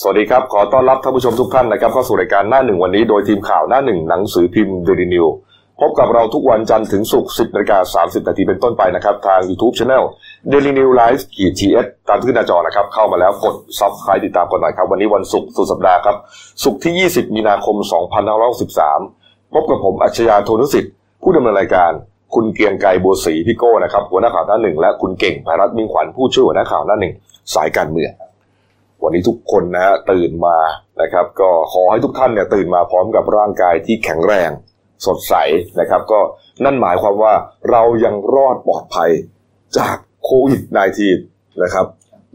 สวัสดีครับ ขอต้อนรับท่านผู้ชมทุกท่านนะครับเข้าสู่รายการหน้าหนึ่งวันนี้โดยทีมข่าวหน้าหนึ่งหนังสือพิมพ์เดลินิวส์พบกับเราทุกวันจันทร์ถึงศุกร์10นาฬิกา30นาทีเป็นต้นไปนะครับ ทาง YouTube Channel Daily New Live ขีทีเอสตามที่หน้าจอนะครับ เข้ามาแล้วกด subscribe ติดตามกันหน่อยครับ วันนี้วันศุกร์สุดสัปดาห์ครับศุกร์ที่ 20 มีนาคม 2563 พบกับผมอัจฉริยะโทนุสิทธิ์ ผู้ดำเนินรายการ คุณเกียงไกรบัวศรีพี่โก้นะครับหัวหน้าข่าวหน้าหนึ่งและคุณเก่งภรัตมิ่งขวัญผู้ช่วยหัวหน้าข่าวหน้าหนึ่งสายการเมือง วันนี้ทุกคนนะฮะตื่นมานะครับ ก็ขอให้ทุกท่านเนี่ยตื่นมาพร้อมกับร่างกายที่แข็งแรง สดใสนะครับ ก็นั่นหมายความว่าเรายังรอดปลอดภัยจากโควิด -19 นะครับ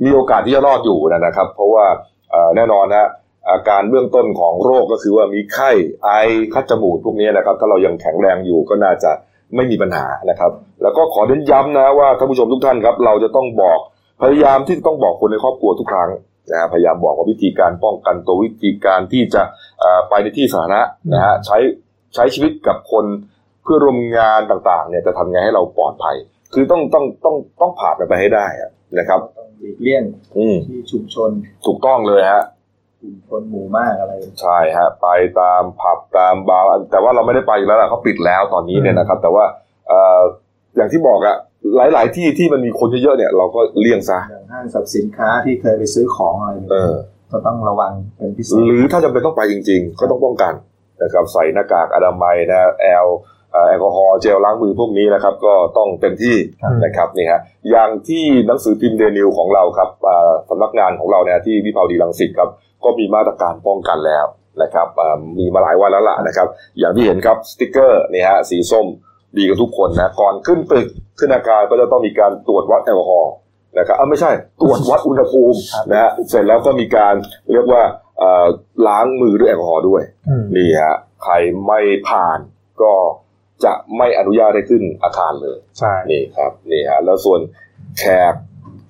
มีโอกาสที่จะรอดอยู่นะครับ เพราะว่าแน่นอนนะอาการเบื้องต้นของโรคก็คือว่ามีไข้ไอคัดจมูกพวกนี้นะครับ ถ้าเรายังแข็งแรงอยู่ก็น่าจะไม่มีปัญหานะครับ แล้วก็ขอเน้นย้ำนะว่าท่านผู้ชมทุกท่านครับ เราจะต้องบอกพยายามที่จะต้องบอกคนในครอบครัวทุกครั้ง นะฮะพยายามบอกว่าวิธีการป้องกันตัววิธีการที่จะเอ่อไปในที่สาธารณะนะฮะใช้ใช้ชีวิตกับคนเพื่อร่วมงานต่างๆเนี่ยจะทำไงให้เราปลอดภัย คือต้องต้องต้องต้องผ่านมันไปให้ได้อะนะครับต้องหลีกเลี่ยงอืมที่ชุมชนถูกต้องเลยฮะกลุ่มคนหมู่มากอะไร ใช่ฮะไปตามผับตามบาร์แต่ว่าเราไม่ได้ไปอยู่แล้วล่ะเขาปิดแล้วตอนนี้เนี่ยนะครับ แต่ว่าเอ่ออย่างที่บอกอะ หลาย ๆ ที่ที่มันมีคนเยอะๆเนี่ย เราก็เลี่ยงซะอย่างห้างสรรพสินค้าที่เคยไปซื้อของอะไรเออก็ต้องระวังเป็นพิเศษหรือถ้าจำเป็นต้องไปจริง ๆ ก็ต้องป้องกันนะครับใส่หน้ากากอนามัยนะแอลเอ่อแอลกอฮอล์เจลล้างมือพวกนี้นะครับ ก็ต้องเต็มที่ครับนะครับนี่ฮะอย่างที่หนังสือพิมพ์เดนิวของเราครับอ่าสำนักงานของเราเนี่ยที่วิภาวดีรังสิตครับ ก็มีมาตรการป้องกันแล้วนะครับอ่ามีมาหลายวันแล้วล่ะนะครับ อย่างที่เห็นครับสติกเกอร์นี่ฮะสีส้ม ดีกับทุกคนนะก่อนขึ้นตึกขึ้นอาคารก็จะต้องมีการตรวจวัดแอลกอฮอล์นะครับอ่าไม่ใช่ตรวจวัดอุณหภูมิครับนะฮะเสร็จแล้วก็มีการเรียกว่าเอ่อล้างมือด้วยแอลกอฮอล์ด้วยอืมนี่ฮะใครไม่ผ่านก็จะไม่อนุญาตให้ขึ้นอาคารเลยใช่นี่ครับนี่ฮะแล้วส่วนแขก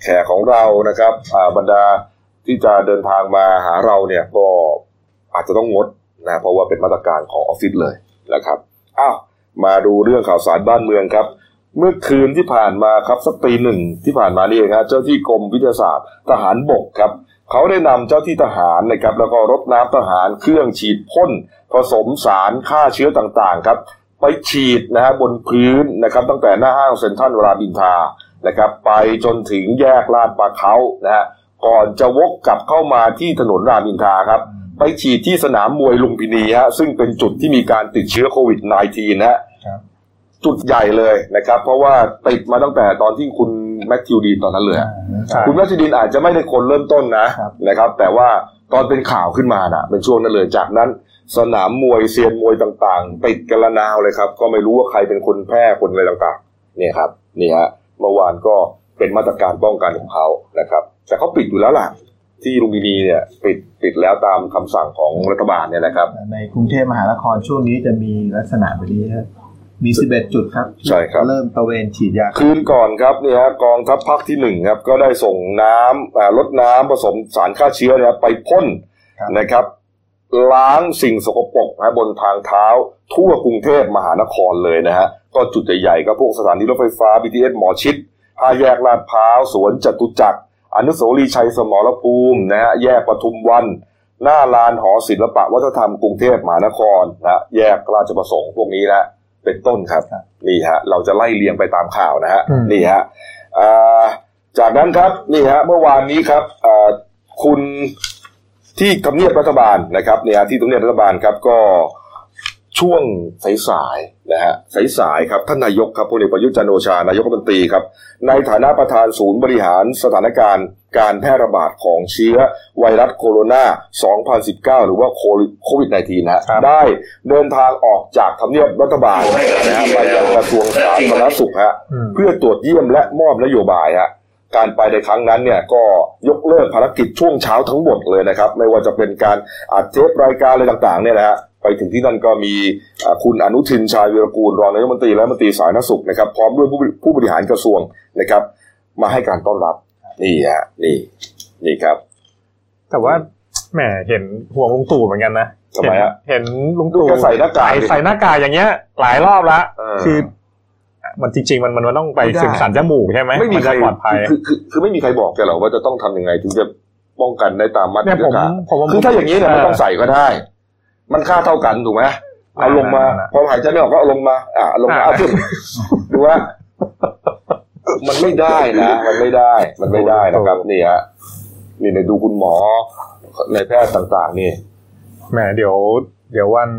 แขกของเรานะครับอ่าบรรดาที่จะเดินทางมาหาเราเนี่ยก็อาจจะต้องงดนะเพราะว่าเป็นมาตรการของออฟฟิศเลยนะครับอ้าว มาดูเรื่องข่าวสารบ้านเมืองครับ เมื่อคืนที่ผ่านมาครับสักตีหนึ่งที่ผ่านมานี่เองฮะเจ้าที่กรมวิทยาศาสตร์ ทหารบกครับเขาได้นำเจ้าที่ทหารนะครับ แล้วก็รถน้ำทหารเครื่องฉีดพ่นผสมสารฆ่าเชื้อต่างๆครับไปฉีดนะฮะบนพื้นนะครับ ตั้งแต่หน้าห้างเซ็นทรัลรามินทานะครับ ไปจนถึงแยกลาดปลาเขานะฮะก่อนจะวกกลับเข้ามาที่ถนนรามินทาครับ ไปฉีดที่สนามมวยลุมพินีฮะซึ่งเป็นจุดที่มีการติดเชื้อโควิด -19 นะฮะ จุดใหญ่เลยนะครับ เพราะว่าติดมาตั้งแต่ตอนที่คุณแมทธิวดีนตอนนั้นเลยอะใช่คุณแมทธิวดีนอาจจะไม่ได้คนเริ่มต้นนะครับนะครับ แต่ว่าตอนเป็นข่าวขึ้นมานะเป็นช่วงนั้นเลยจากนั้นสนามมวยเซียนมวยต่างๆ ติดกันละนาวเลยครับ ก็ไม่รู้ว่าใครเป็นคนแพร่คนอะไรต่างๆเนี่ยครับนี่ฮะเมื่อวานก็เป็นมาตรการป้องกันของเขานะครับ แต่เขาปิดอยู่แล้วล่ะที่ลุมพินีเนี่ยปิดปิดแล้วตามคำสั่งของรัฐบาลเนี่ยนะครับ ในกรุงเทพมหานครช่วงนี้จะมีลักษณะแบบนี้ครับ มี 11 จุดครับที่ใช่ครับเริ่มตระเวนฉีดยาคืนก่อนครับเนี่ยฮะกองทัพภาคที่หนึ่งครับก็ได้ส่งน้ำอ่าลดน้ำผสมสารฆ่าเชื้อเนี่ยไปพ่นครับนะครับ ล้างสิ่งสกปรกนะบนทางเท้าทั่วกรุงเทพมหานครเลยนะฮะก็จุดใหญ่ๆก็พวกสถานีรถไฟฟ้า BTS หมอชิดห้าแยกลาดพร้าวสวนจตุจักรอนุสาวรีย์ชัยสมรภูมินะฮะแยกปทุมวันหน้าลานหอศิลปะวัฒนธรรมกรุงเทพมหานครนะฮะแยกราชประสงค์พวกนี้นะ เป็นต้นครับครับนี่ฮะเราจะไล่เรียงไปตามข่าวนะฮะอืมนี่ฮะอ่าจากนั้นครับนี่ฮะเมื่อวานนี้ครับอ่าคุณที่ทำเนียบรัฐบาลนะครับเนี่ยฮะที่ทำเนียบรัฐบาลครับก็ช่วงสายๆนะฮะสายๆครับท่านนายกครับพลเอกประยุทธ์จันทร์โอชานายกรัฐมนตรีครับในฐานะประธานศูนย์บริหารสถานการณ์ การแพร่ระบาดของเชื้อไวรัสโคโรนา 2019 หรือว่าโควิด -19 นะฮะครับได้เดินทางออกจากทำเนียบรัฐบาลนะฮะไปยังกระทรวงสาธารณสุขฮะอืมเพื่อตรวจเยี่ยมและมอบนโยบายฮะการไปในครั้งนั้นเนี่ยก็ยกเลิกภารกิจช่วงเช้าทั้งหมดเลยนะครับ ไม่ว่าจะเป็นการอัดเทปรายการอะไรต่างๆเนี่ยนะฮะไปถึงที่นั่นก็มีอ่าคุณอนุทินชาญวีรกูลรองนายกรัฐมนตรีและรัฐมนตรีสาธารณสุขนะครับ พร้อมด้วยผู้บริผู้บริหารกระทรวงนะครับ มาให้การต้อนรับ นี่ฮะนี่ นี่ครับ แต่ว่าแหมเห็นห่วงลุงตู่เหมือนกันนะทำไมฮะเห็นลุงตู่ก็ใส่หน้ากากดิใส่หน้ากากอย่างเงี้ย หลายรอบละเออคือมันจริงๆมันมันต้องไปไม่ได้ถึงสันจมูกใช่ไหมไม่มีนใครจะปลอดภัยคือคือคือไม่มีใครบอกแกหรอกว่าจะต้องทำยังไงถึงจะป้องกันได้ตามมาตรเนี่ยผมการผมผมคือถ้าอย่างนี้เนี่ยเออไม่ต้องใส่ก็ได้ มันค่าเท่ากันถูกไหมเอาลงมาอ่าพอหายใจไม่ออกก็เอาลงมา อ่าเอาลงมาอ่าเอาขึ้นดูว่ามั นไม่ได้นะ มันไม่ได้ มันไม่ได้นะครับนี่ฮะนี่เนี่ยดูคุณหมอในแพทย์ต่างๆ นี่แหมเดี๋ยว เดี๋ยววัน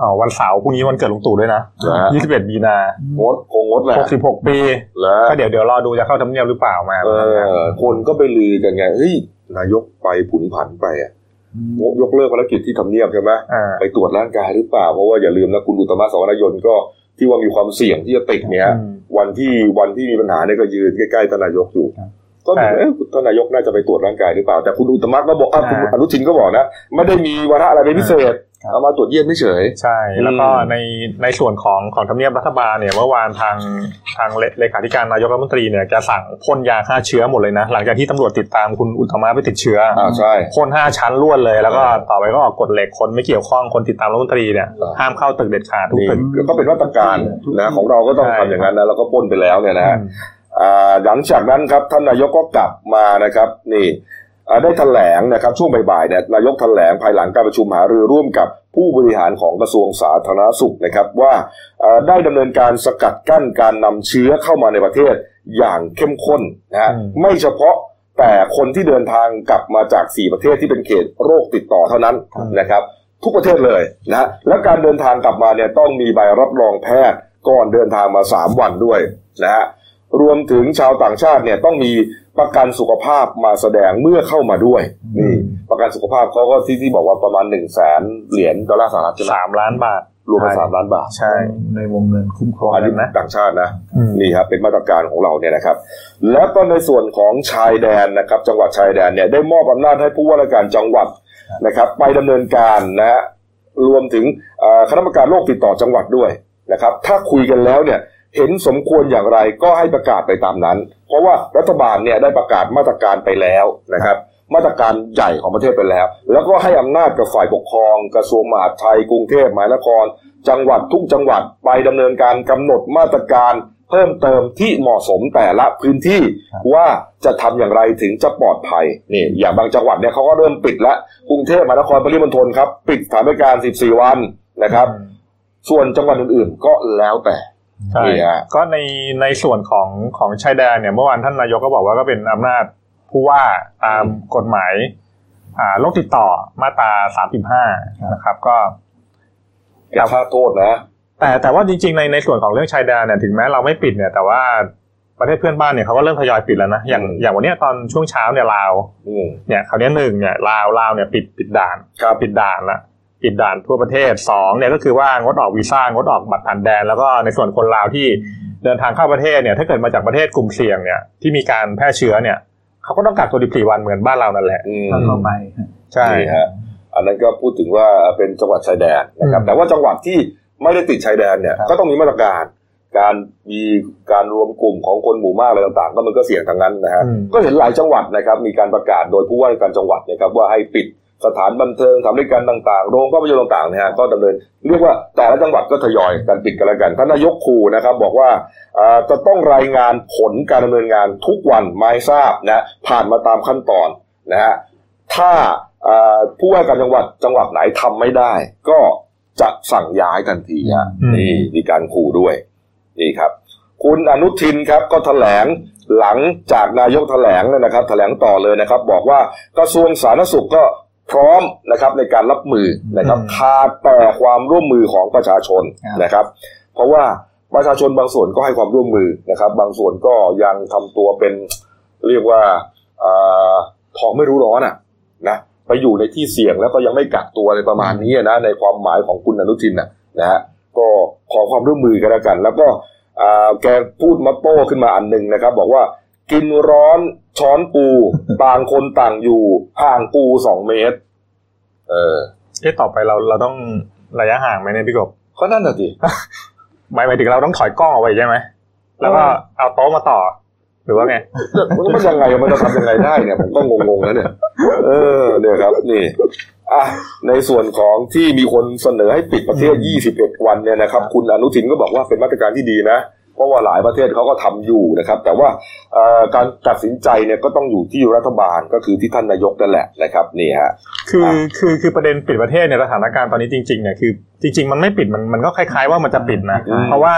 อ๋อวันเสาร์พรุ่งนี้วันเกิดลุงตู่ด้วยนะเหรอฮะ21มีนางดคงงดแหละ66ปี แล้วก็เดี๋ยวเดี๋ยวรอดูจะเข้าทำเนียบหรือเปล่ามาเออคนก็ไปลือกันไงเฮ้ยนายกไปผุนผันไปอะยกเลิกภารกิจที่ทำเนียบใช่ไหมอ่าไปตรวจร่างกายหรือเปล่า เพราะว่าอย่าลืมนะคุณอุตตมะสาวนายนก็ที่ว่ามีความเสี่ยงที่จะติดเนี้ยอืม วันที่วันที่มีปัญหาเนี่ยก็ยืนใกล้ๆท่านนายกอยู่ครับก็แต่เอ๊ะท่านนายกน่าจะไปตรวจร่างกายหรือเปล่า แต่คุณอุตตมะก็บอกอะคุณอ่าอนุทินก็บอกนะ ไม่ได้มีวาระอะไรเป็นพิเศษครับ เอามาตรวจเยี่ยมเฉยใช่ แล้วก็อืมในในส่วนของของทำเนียบรัฐบาลเนี่ยเมื่อวานทางทางเลเลขาธิการนายกรัฐมนตรีเนี่ยแกสั่งพ่นยาฆ่าเชื้อหมดเลยนะ หลังจากที่ตำรวจติดตามคุณอุตตมะไปติดเชื้อออ่าใช่พ่นห้าชั้นรวดเลย แล้วก็เออต่อไปก็ออกกฎเหล็กคนไม่เกี่ยวข้องคนติดตามรัฐมนตรีเนี่ยเออห้ามเข้าตึกเด็ดขาดทุกนี่ตึกก็เป็นมาตรการนะของเราก็ต้องใช่ทำอย่างนั้นนะแล้วก็พ่นไปแล้วเนี่ยนะฮะอืมอ่าหลังจากนั้นครับท่านนายกก็กลับมานะครับนี่อ่า ได้แถลงนะครับช่วงบ่ายๆเนี่ยนายกแถลงภายหลังการประชุมหารือร่วมกับผู้บริหารของกระทรวงสาธารณสุขนะครับว่าอ่าได้ดำเนินการสกัดกั้นการนำเชื้อเข้ามาในประเทศอย่างเข้มข้นนะฮะอืมไม่เฉพาะแต่คนที่เดินทางกลับมาจาก 4 ประเทศที่เป็นเขตโรคติดต่อเท่านั้นนะครับทุกประเทศเลยนะและการเดินทางกลับมาเนี่ยต้องมีใบรับรองแพทย์ก่อนเดินทางมา 3 วันด้วยนะฮะรวมถึงชาวต่างชาติเนี่ยต้องมี ประกันสุขภาพมาแสดงเมื่อเข้ามาด้วยนี่ประกันสุขภาพเขาก็ที่ที่บอกว่าประมาณ1นึ่งแสนเหรียญดอลลาร์สหรัฐใช่ไหมสามล้านบาทรวมเป็นสามล้านบาท ใช่ ในวงเงินคุ้มครองอันนี้นะต่างชาตินะอืมนี่ครับเป็นมาตรการของเราเนี่ยนะครับ แล้วก็ในส่วนของชายแดนนะครับ จังหวัดชายแดนเนี่ยได้มอบอำนาจให้ผู้ว่าราชการจังหวัดนะครับ ไปดำเนินการนะฮะรวมถึงเอ่อคณะกรรมการโรคติดต่อจังหวัดด้วยนะครับ ถ้าคุยกันแล้วเนี่ย เห็นสมควรอย่างไรก็ให้ประกาศไปตามนั้น เพราะว่ารัฐบาลเนี่ยได้ประกาศมาตรการไปแล้วนะครับ มาตรการใหญ่ของประเทศไปแล้ว แล้วก็ให้อำนาจกับฝ่ายปกครอง กระทรวงมหาดไทยกรุงเทพมหานคร จังหวัดทุกจังหวัดไปดำเนินการกำหนดมาตรการเพิ่มเติมที่เหมาะสมแต่ละพื้นที่ว่าจะทำอย่างไรถึงจะปลอดภัยนี่อย่างบางจังหวัดเนี่ยเขาก็เริ่มปิดแล้วกรุงเทพมหานครปริมณฑลครับ ปิดสถานบริการ 14 วันนะครับ ส่วนจังหวัดอื่นๆก็แล้วแต่ ใช่นี่ฮะก็ในในส่วนของของชายแดนเนี่ยเมื่อวานท่านนายกก็บอกว่าก็เป็นอำนาจผู้ว่าตามกฎหมายอ่าโรคติดต่อมาตราสามสิบห้านะครับ ก็อย่าค่าโทษนะ แต่แต่ว่าจริงๆ ในในส่วนของเรื่องชายแดนเนี่ยถึงแม้เราไม่ปิดเนี่ย แต่ว่าประเทศเพื่อนบ้านเนี่ยเขาก็เริ่มทยอยปิดแล้วนะอย่างอืมอย่างวันเนี้ยตอนช่วงเช้าเนี่ยลาวอืมเนี่ยคราวเนี้ยหนึ่งเนี่ยลาวลาวเนี่ยปิดปิดด่านครับปิดด่านละ ปิดด่านทั่วประเทศสองเนี่ยก็คือว่างดออกวีซ่างดออกบัตรผ่านแดน แล้วก็ในส่วนคนลาวที่เดินทางเข้าประเทศเนี่ยถ้าเกิดมาจากประเทศกลุ่มเสี่ยงเนี่ยที่มีการแพร่เชื้อเนี่ยเขาก็ต้องกักตัว14วันเหมือนบ้านเรานั่นแหละอืมถ้าเข้าไปใช่นี่ฮะอันนั้นก็พูดถึงว่าเป็นจังหวัดชายแดนนะครับอืมแต่ว่าจังหวัดที่ไม่ได้ติดชายแดนเนี่ยครับก็ต้องมีมาตรการการมีการรวมกลุ่มของคนหมู่มากอะไรต่างๆ ก็มันก็เสี่ยงทางนั้นนะฮะอืมก็เห็นหลายจังหวัดนะครับมีการประกาศโดยผู้ว่าราชการจังหวัดนะครับว่าให้ปิด สถานบันเทิงทำด้วยกันต่างๆ โรงภาพยนตร์ต่างๆนะฮะก็ดำเนิน เรียกว่าแต่ละจังหวัดก็ทยอยกันปิดกันแล้วกันท่านนายกขู่นะครับบอกว่าอ่าจะต้องรายงานผลการดำเนินงานทุกวันมาให้ทราบนะผ่านมาตามขั้นตอนนะฮะถ้าอ่าผู้ว่าการจังหวัดจังหวัดไหนทำไม่ได้ ก็จะสั่งย้ายทันทีฮะอืมนี่มีการขู่ด้วยนี่ครับ คุณอนุทินครับก็แถลงหลังจากนายกแถลงเลยนะครับแถลงต่อเลยนะครับ บอกว่ากระทรวงสาธารณสุขก็ พร้อมนะครับในการรับมือนะครับอืมขาดแต่ความร่วมมือของประชาชนครับนะครับ เพราะว่าประชาชนบางส่วนก็ให้ความร่วมมือนะครับ บางส่วนก็ยังทำตัวเป็นเรียกว่าอ่าทองไม่รู้ร้อนอะนะไปอยู่ในที่เสี่ยงแล้วก็ยังไม่กักตัวอะไรประมาณนี้นะในความหมายของคุณอนุทินนะนะฮะก็ขอความร่วมมือกันแล้วกัน แล้วก็อ่าแกพูดมาโต้ขึ้นมาอันหนึ่งนะครับ บอกว่า กินร้อนช้อนปูต่างคนต่างอยู่ห่างปูสองเมตร เออเอ๊ะต่อไปเราเราต้องระยะห่างไหมเนี่ยพี่กบก็นั่นน่ะสิหมายหมายถึงเราต้องถอยกล้องออกไปใช่ไหมแล้วก็เอาโต๊ะมาต่อ หรือว่าไงมันมันยังไงมันจะทำยังไงได้เนี่ยผมก็งงๆแล้วเนี่ย เออเนี่ยครับ นี่อะในส่วนของที่มีคนเสนอให้ปิดประเทศ 21 วันเนี่ยนะครับ คุณอนุทินก็บอกว่าเป็นมาตรการที่ดีนะเพเพ ราะว่าหลายประเทศเขาก็ทำอยู่นะครับ แต่ว่าเอ่อการตัดสินใจเนี่ยก็ต้องอยู่ที่รัฐบาลก็คือที่ท่านนายกนั่นแหละนะครับนี่ฮะคืออ่าคือคือประเด็นปิดประเทศเนี่ยสถานการณ์ตอนนี้จริงๆเนี่ยคือจริง ๆ มันไม่ปิดมันมันก็คล้าย ๆ ว่ามันจะปิดนะอืมเพราะว่า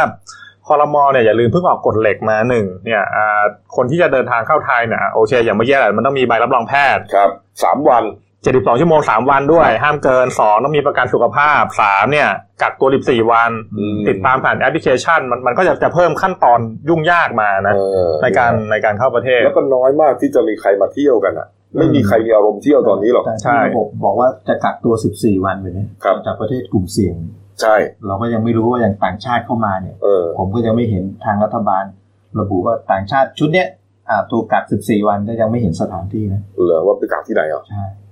คอรมอเนี่ยอย่าลืมเพิ่งออกกฎเหล็กมาหนึ่งเนี่ยอ่าคนที่จะเดินทางเข้าไทยเนี่ยโอเคอย่างเมื่อกี้แหละมันต้องมีใบรับรองแพทย์ครับสามวัน 72ชั่วโมง3วันด้วย ห้ามเกิน2ต้องมีประกันสุขภาพ3เนี่ยกักตัว14วันอืมติดตามผ่านแอปพลิเคชัน มันมันก็จะจะเพิ่มขั้นตอนยุ่งยากมานะเออในการในการเข้าประเทศ แล้วก็น้อยมากที่จะมีใครมาเที่ยวกันอะ ไม่มีใครมีอารมณ์เที่ยวตอนนี้หรอกแต่ใช่ที่ระบบบอกว่าจะกักตัว14วันไปเนี่ยครับจากประเทศกลุ่มเสี่ยงใช่ เราก็ยังไม่รู้ว่าอย่างต่างชาติเข้ามาเนี่ยเออผมก็ยังไม่เห็นทางรัฐบาล ระบุว่าต่างชาติชุดเนี้ยอ่าถูกกัก 14 วันก็ยังไม่เห็นสถานที่นะเหรอว่าไปกักที่ไหนอะใช่อืม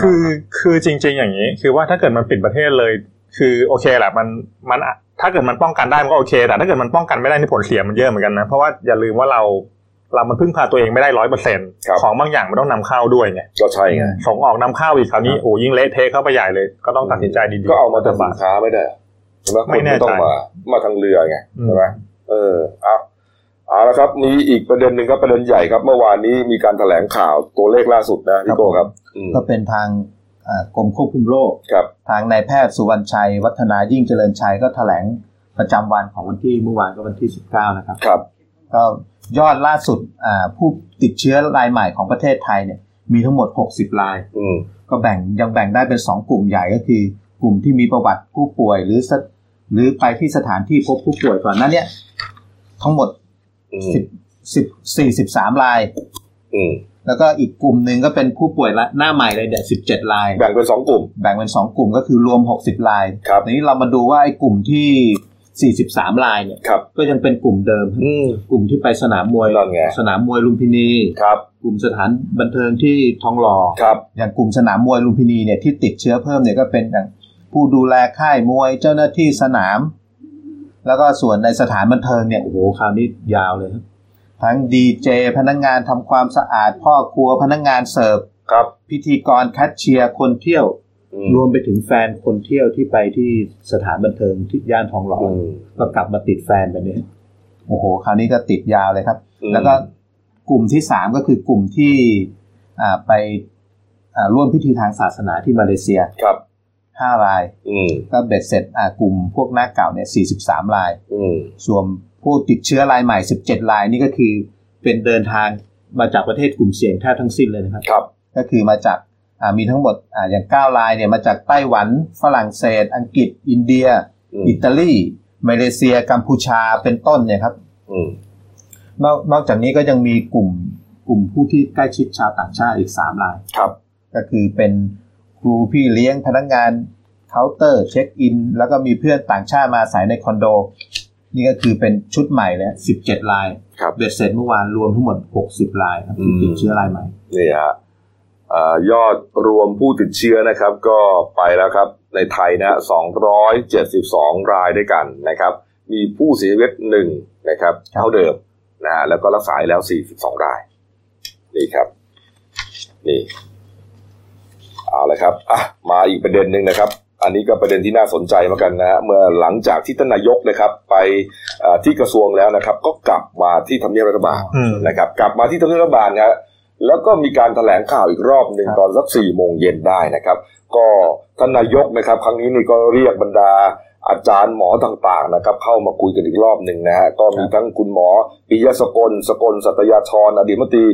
คือคือจริง ๆ อย่างนี้ คือว่าถ้าเกิดมันปิดประเทศเลย คือโอเคแหละมันมันถ้าเกิดมันป้องกันได้มันก็โอเค แต่ถ้าเกิดมันป้องกันไม่ได้นี่ผลเสียมันเยอะเหมือนกันนะเพราะว่าอย่าลืมว่าเราเรามันพึ่งพาตัวเองไม่ได้ร้อยเปอร์เซ็นต์ของบางอย่างมันต้องนำเข้าด้วยไงก็ใช่ไงส่งออกนำเข้าอีกคราวนี้โอ้ยิ่งเละเทะเข้าไปใหญ่เลย ก็ต้องตัดสินใจดีๆก็เอามาแต่สินค้าไม่ได้เหรอใช่ไหมไม่แน่ใจคนต้องมามาทางเรือไงอืมใช่ไหมเออเอา เอาละครับมีอีกประเด็นหนึ่งครับประเด็นใหญ่ครับ เมื่อวานนี้มีการแถลงข่าวตัวเลขล่าสุดนะพี่โก้ครับอืมก็เป็นทางอ่ากรมควบคุมโรคครับทางนายแพทย์สุวรรณชัย วัฒนายิ่งเจริญชัยก็แถลงประจำวันของวันที่เมื่อวานก็วันที่ 19 นะครับครับ ก็ยอดล่าสุดอ่าผู้ติดเชื้อรายใหม่ของประเทศไทยเนี่ย มีทั้งหมด 60 รายอืมก็แบ่งยังแบ่งได้เป็น 2 กลุ่มใหญ่ก็คือกลุ่มที่มีประวัติผู้ป่วยหรือสถหรือไปที่สถานที่พบผู้ป่วยก่อนหนั้นเนี่ย ทั้งหมด อืม10 10 43รายอืมแล้วก็อีกกลุ่มหนึ่งก็เป็นผู้ป่วยละหน้าใหม่เลยเนี่ย17ราย แบ่งเป็นสองกลุ่ม แบ่งเป็น2กลุ่มก็คือรวม60รายครับทีนี้เรามาดูว่าไอ้กลุ่มที่43รายเนี่ยครับก็ยังเป็นกลุ่มเดิมอืมกลุ่มที่ไปสนามมวยนั่นไงสนามมวยลุมพินีครับ กลุ่มสถานบันเทิงที่ทองหล่อครับอย่างกลุ่มสนามมวยลุมพินีเนี่ยที่ติดเชื้อเพิ่มเนี่ยก็เป็นอย่างผู้ดูแลค่ายมวยเจ้าหน้าที่สนาม แล้วก็ส่วนในสถานบันเทิงเนี่ยโอ้โหคราวนี้ยาวเลยครับทั้งดีเจพนักงานทำความสะอาด พ่อครัวพนักงานเสิร์ฟครับพิธีกรแคชเชียร์คนเที่ยวอืมรวมไปถึงแฟนคนเที่ยวที่ไปที่สถานบันเทิงที่ย่านทองหล่ออือมก็กลับมาติดแฟนไปเนี่ยโอ้โห คราวนี้ก็ติดยาวเลยครับอืมแล้วก็กลุ่มที่สามก็คือกลุ่มที่อ่าไปอ่าร่วมพิธีทางศาสนาที่มาเลเซียครับ ห้ารายอืมก็เบ็ดเสร็จอ่ากลุ่มพวกหน้าเก่าเนี่ยสี่สิบสามรายอืมส่วนผู้ติดเชื้อรายใหม่สิบเจ็ดรายนี่ก็คือเป็นเดินทางมาจากประเทศกลุ่มเสี่ยงแทบทั้งสิ้นเลยนะครับครับก็คือมาจากอ่ามีทั้งหมดอ่าอย่างเก้ารายเนี่ยมาจากไต้หวัน ฝรั่งเศส อังกฤษ อินเดียอืมอิตาลีมาเลเซีย กัมพูชาเป็นต้นเนี่ยครับอืมนอกนอกจากนี้ก็ยังมีกลุ่มกลุ่มผู้ที่ใกล้ชิดชาวต่างชาติอีกสามรายครับ ก็คือเป็น ครูพี่เลี้ยงพนักงานเคาน์เตอร์เช็คอิน แล้วก็มีเพื่อนต่างชาติมาอาศัยในคอนโด นี่ก็คือเป็นชุดใหม่เลยสิบเจ็ดรายครับเบ็ดเสร็จเมื่อวานรวมทั้งหมดหกสิบรายครับที่ติดเชื้อรายใหม่นี่ฮะอ่ายอดรวมผู้ติดเชื้อนะครับ ก็ไปแล้วครับ ในไทยนะ272 รายด้วยกันนะครับ มีผู้เสียชีวิตหนึ่งนะครับครับเท่าเดิมนะฮะแล้วก็รักษาแล้ว 42 ราย นี่ครับ นี่ เอาละครับอะมาอีกประเด็นหนึ่งนะครับ อันนี้ก็ประเด็นที่น่าสนใจเหมือนกันนะฮะเมื่อหลังจากที่ท่านนายกนะครับ ไปอ่าที่กระทรวงแล้วนะครับ ก็กลับมาที่ทำเนียบรัฐบาลอืมนะครับ กลับมาที่ทำเนียบรัฐบาลนะฮะแล้วก็มีการแถลงข่าวอีกรอบหนึ่งครับตอนสักสี่โมงเย็นได้นะครับ ก็ท่านนายกนะครับ ครั้งนี้นี่ก็เรียกบรรดาอาจารย์หมอต่างๆนะครับ เข้ามาคุยกันอีกรอบหนึ่งนะฮะก็มีทั้งคุณหมอปิยะสกลสกลสัตยาธรอดีตรัฐมนตรี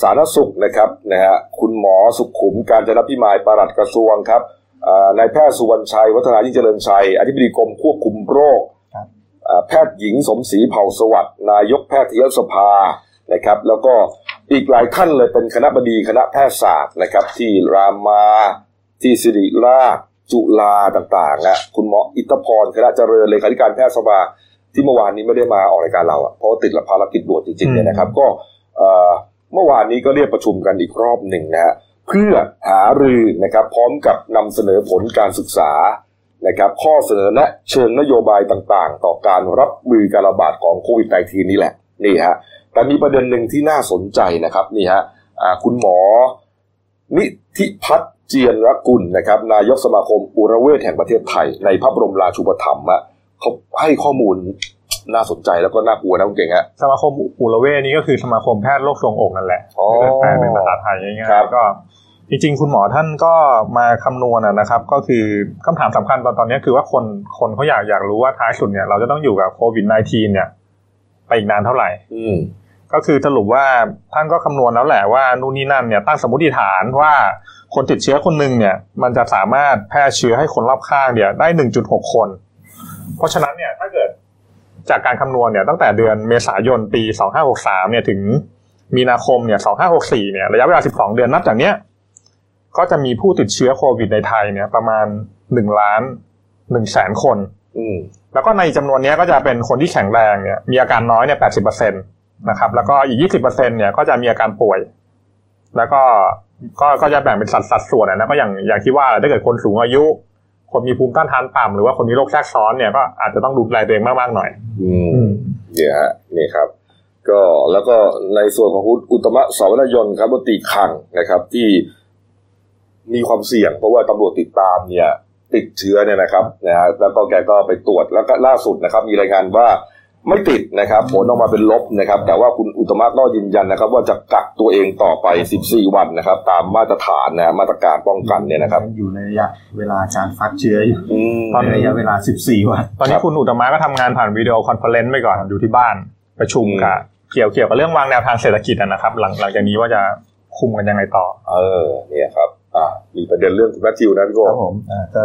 สาธารณสุขนะครับนะฮะคุณหมอสุขุมการจนพิมายปลัดกระทรวงครับอ่านายแพทย์สุวรรณชัย วัฒนายิ่งเจริญชัย อธิบดีกรมควบคุมโรคครับอ่าแพทย์หญิงสมศรีเผ่าสวัสดิ์นายกแพทยสภานะครับ แล้วก็อีกหลายท่านเลยเป็นคณะบดีคณะแพทยศาสตร์นะครับ ที่รามาที่สิริราชจุฬาต่างๆนะคุณหมออิทธพรคณะเจริญเลขาธิการแพทยสภาที่เมื่อวานนี้ไม่ได้มาออกรายการเราอะเพราะว่าติดภารกิจด่วนจริงๆเนี่ยนะครับ ก็ เมื่อวานนี้ก็เรียกประชุมกันอีกรอบหนึ่งนะฮะเพื่อหารือนะครับพร้อมกับนำเสนอผลการศึกษานะครับข้อเสนอแนะเชิงนโยบายต่างๆ ต่อการรับมือการระบาดของโควิด -19 นี่แหละนี่ฮะแต่มีประเด็นหนึ่งที่น่าสนใจนะครับนี่ฮะคุณหมอ นิธิพัฒน์เจียนรกุลนะครับนายกสมาคมอุระเวชแห่งประเทศไทย ในพระบรมราชูปถัมภ์เขาให้ข้อมูล น่าสนใจแล้วก็น่ากลัวนะคุณเก่งฮะสมาคมอุระเวทนี้ก็คือสมาคมแพทย์โรคทรวงอกนั่นแหละอ๋อถ้าเกิดแปลเป็นภาษาไทยง่ายครับๆก็จริงๆ คุณหมอท่านก็มาคำนวณอะนะครับ ก็คือคำถามสำคัญตอนตอนนี้คือว่าคนคนเขาอยากอยากรู้ว่าท้ายสุดเนี่ยเราจะต้องอยู่กับโควิด -19 เนี่ย ไปอีกนานเท่าไหร่อืมก็คือสรุปว่าท่านก็คำนวณแล้วแหละว่านู่นนี่นั่นเนี่ยตั้งสมมติฐานว่าคนติดเชื้อคนหนึ่งเนี่ย มันจะสามารถแพร่เชื้อให้คนรอบข้างเนี่ยได้1.6คน เพราะฉะนั้นเนี่ยถ้าเกิด จากการคำนวณเนี่ยตั้งแต่เดือนเมษายนปี 2563 เนี่ยถึงมีนาคมเนี่ย 2564 เนี่ยระยะเวลา 12 เดือนนับจากเนี้ยก็จะมีผู้ติดเชื้อโควิดในไทยเนี่ยประมาณ 1 ล้าน 1 แสนคนอืมแล้วก็ในจำนวนนี้ก็จะเป็นคนที่แข็งแรงเนี่ยมีอาการน้อยเนี่ย 80%นะครับ แล้วก็อีก 20%เนี่ยก็จะมีอาการป่วย แล้วก็ก็ก็จะแบ่งเป็นสัดสัดส่วนนะก็อย่างอย่างที่ว่าถ้าเกิดคนสูงอายุ คนมีภูมิต้านทานต่ำหรือว่าคนมีโรคแทรกซ้อนเนี่ยก็อาจจะต้องดูแลตัวเองมากๆหน่อย อืมอืมเนี่ยฮะนี่ครับ ก็แล้วก็ในส่วนของคุณอุตตม สาวนายนครับรัฐมนตรีคลังนะครับ ที่มีความเสี่ยง เพราะว่าตำรวจติดตามเนี่ย ติดเชื้อเนี่ยนะครับนะฮะแล้วก็แกก็ไปตรวจแล้วก็ล่าสุดนะครับ มีรายงานว่า ไม่ติดนะครับ ผลออกมาเป็นลบนะครับ แต่ว่าคุณอุตตมก็ยืนยันนะครับ ว่าจะกักตัวเองต่อไป 14 วันนะครับ ตามมาตรฐานนะมาตรการป้องกันเนี่ยนะครับ อยู่ในระยะเวลาการฟักเชื้ออยู่อืมตอนในระยะเวลา 14 วัน ตอนนี้คุณอุตตมก็ทำงานผ่าน video conference ไปก่อนอยู่ที่บ้านประชุมกับเกี่ยวเกี่ยวกับเรื่องวางแนวทางเศรษฐกิจอะนะครับ หลังหลังจากนี้ว่าจะคุมกันยังไงต่อ เออเนี่ยครับอ่ามีประเด็นเรื่องคุณแมทธิวนะพี่โก้ครับผมอ่าก็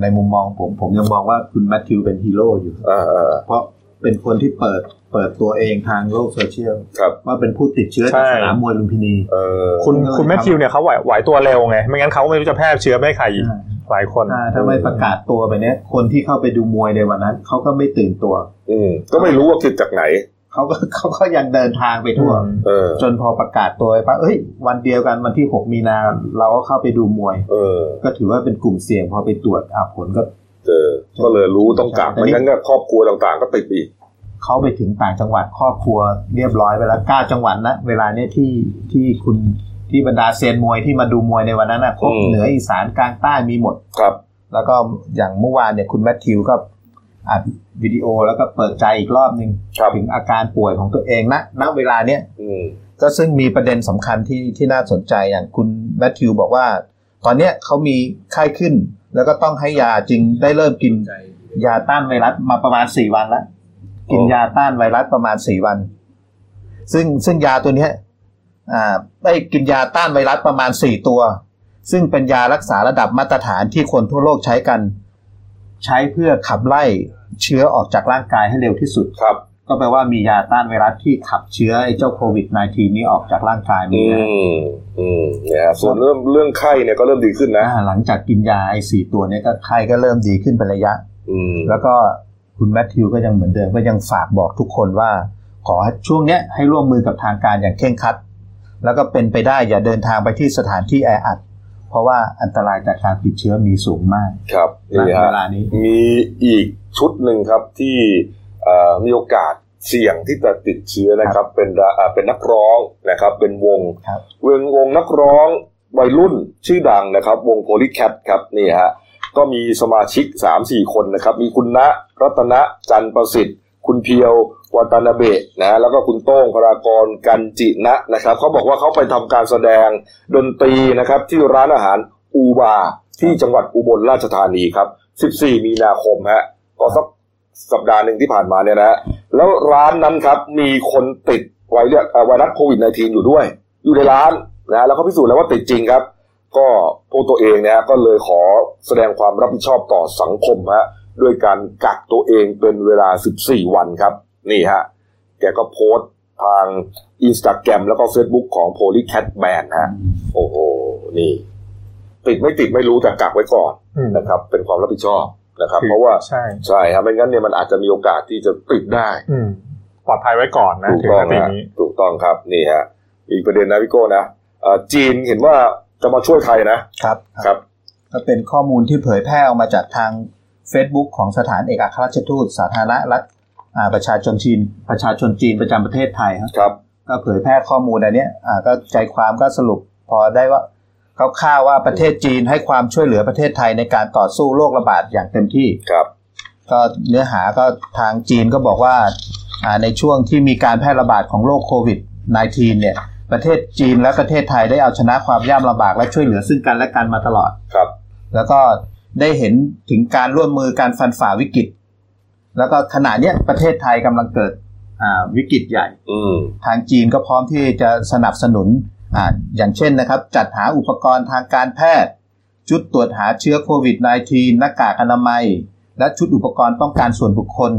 ในมุมมองผมผมยังมองว่าคุณแมทธิวเป็นฮีโร่อยู่อ่าอ่าเพราะ เป็นคนที่เปิดเปิดตัวเองทางโลกโซเชียลครับว่าเป็นผู้ติดเชื้อใช่จากสนามมวยลุมพินีเออคุณก็เลยคุณแมทธิวเนี่ยเขาไหวไหวตัวเร็วไง ไม่งั้นเขาก็ไม่รู้จะแพร่เชื้อไม่ให้ใครอีกใช่หลายคนถ้าถ้าไม่ประกาศตัวไปเนี้ยคนที่เข้าไปดูมวยในวันนั้นเขาก็ไม่ตื่นตัว อืมก็ไม่รู้ว่าติดจากไหนเขาก็เขาก็ยังเดินทางไปทั่วเออจนพอประกาศตัวไปปั๊บเอ้ย วันเดียวกันวันที่ 6 มีนาเราก็เข้าไปดูมวยเออก็ถือว่าเป็นกลุ่มเสี่ยงพอไปตรวจอะผลก็เจอ ก็เลยรู้ต้องกักแต่ไม่นี่งั้นก็ครอบครัวต่างๆ ก็ติดอีกเขาไปถึงต่างจังหวัดครอบครัวเรียบร้อยไปแล้วเก้าจังหวัดนะเวลาเนี้ยที่ที่คุณที่บรรดาเซียนมวยที่มาดูมวยในวันนั้นนะครบอืมเหนืออีสานกลางใต้มีหมดครับ แล้วก็อย่างเมื่อวานเนี่ยคุณแมทธิวก็อัดวิดีโอแล้วก็เปิดใจอีกรอบหนึ่งครับถึงอาการป่วยของตัวเองณณเวลาเนี้ยอืมก็ซึ่งมีประเด็นสำคัญที่ที่น่าสนใจอย่างคุณแมทธิวบอกว่า ตอนเนี้ยเขามีไข้ขึ้น แล้วก็ต้องให้ยาจึงได้เริ่มกิน ยาต้านไวรัสมาประมาณสี่วันแล้วกินยาต้านไวรัสประมาณสี่วัน ซึ่งซึ่งยาตัวเนี้ยอ่าได้กินยาต้านไวรัสประมาณสี่ตัว ซึ่งเป็นยารักษาระดับมาตรฐานที่คนทั่วโลกใช้กัน ใช้เพื่อขับไล่เชื้อออกจากร่างกายให้เร็วที่สุดครับ ก็แปลว่ามียาต้านไวรัสที่ขับเชื้อไอ้เจ้าโควิด -19 นี้ออกจากร่างกายมีอืนะมอืมเนี่ยฮะส่วนเรื่องเรื่องไข้เนี่ยก็เริ่มดีขึ้นนะอ่าหลังจากกินยาไอ้สี่ตัวเนี้ก็ไข้ก็เริ่มดีขึ้นเป็นระยะ อืมแล้วก็คุณแมทธิวก็ยังเหมือนเดิมก็ยังฝากบอกทุกคนว่า ขอให้ช่วงเนี้ยให้ร่วมมือกับทางการอย่างเคร่งครัด แล้วก็เป็นไปได้อย่าเดินทางไปที่สถานที่แออัดเพราะว่าอันตรายจากการติดเชื้อมีสูงมาก ครับณนี่เวฮะลานี้มีอีกชุดหนึ่งครับที่เอ่อ มีโอกาสเสี่ยงที่จะติดเชื้อนะครับ เป็นดาอ่าเป็นนักร้องนะครับ เป็นวงครับวงวงนักร้องวัยรุ่นชื่อดังนะครับ วงโพลิแคทครับนี่ฮะก็มีสมาชิก 3-4 คนนะครับ มีคุณณรัตนะจันทร์ประสิทธิ์ คุณเพียววัตนาเบะนะแล้วก็คุณโต้งพรากรกันจินะนะครับเขาบอกว่าเขาไปทำการแสดงดนตรีนะครับ ที่ร้านอาหารอูบาที่จังหวัดอุบลราชธานีครับ 14 มีนาคมฮะก็สัก สัปดาห์หนึ่งที่ผ่านมาเนี่ยนะฮะแล้วร้านนั้นครับมีคนติดไวรัสไวรัสโควิด -19 อยู่ด้วย อยู่ในร้านนะแล้วเขาพิสูจน์แล้วว่าติดจริงครับ ก็พวกตัวเองนะฮะก็เลยขอแสดงความรับผิดชอบต่อสังคมฮะด้วยการกักตัวเองเป็นเวลา 14 วันครับ นี่ฮะ แกก็โพสต์ทางอินสตาแกรมแล้วก็ Facebook ของ Polycat Band ฮะ โอ้โห นี่ ติดไม่ติดไม่รู้แต่กักไว้ก่อนนะครับ เป็นความรับผิดชอบ นะครับคือเพราะว่าใช่ใช่ครับไม่งั้นเนี่ยมันอาจจะมีโอกาสที่จะติดได้อืมปลอดภัยไว้ก่อนนะถูกถึงต้องสติฮะนี้ถูกต้องครับนี่ฮะอีกประเด็นนะพี่โก้นะเอ่อจีนเห็นว่าจะมาช่วยไทยนะครับครับก็เป็นข้อมูลที่เผยแพร่ออกมาจากทาง Facebook ของสถานเอกอัครราชทูตสาธารณรัฐอ่าประชาชนจีน ประชาชนจีนประจำประเทศไทยครับครับ ก็เผยแพร่ข้อมูลอันเนี้ยอ่าก็ใจความก็สรุปพอได้ว่า คร่าวๆว่าประเทศจีนให้ความช่วยเหลือประเทศไทยในการต่อสู้โรคระบาดอย่างเต็มที่ครับ ก็เนื้อหาก็ทางจีนก็บอกว่าอ่าในช่วงที่มีการแพร่ระบาดของโรคโควิด -19 เนี่ย ประเทศจีนและประเทศไทยได้เอาชนะความยากลำบากและช่วยเหลือซึ่งกันและกันมาตลอดครับ แล้วก็ได้เห็นถึงการร่วมมือการฟันฝ่าวิกฤต แล้วก็ขณะเนี้ยประเทศไทยกำลังเกิดอ่าวิกฤตใหญ่อืมทางจีนก็พร้อมที่จะสนับสนุน อ่าอย่างเช่นนะครับ จัดหาอุปกรณ์ทางการแพทย์ ชุดตรวจหาเชื้อโควิด -19 หน้ากากอนามัย และชุดอุปกรณ์ป้องกันส่วนบุคคล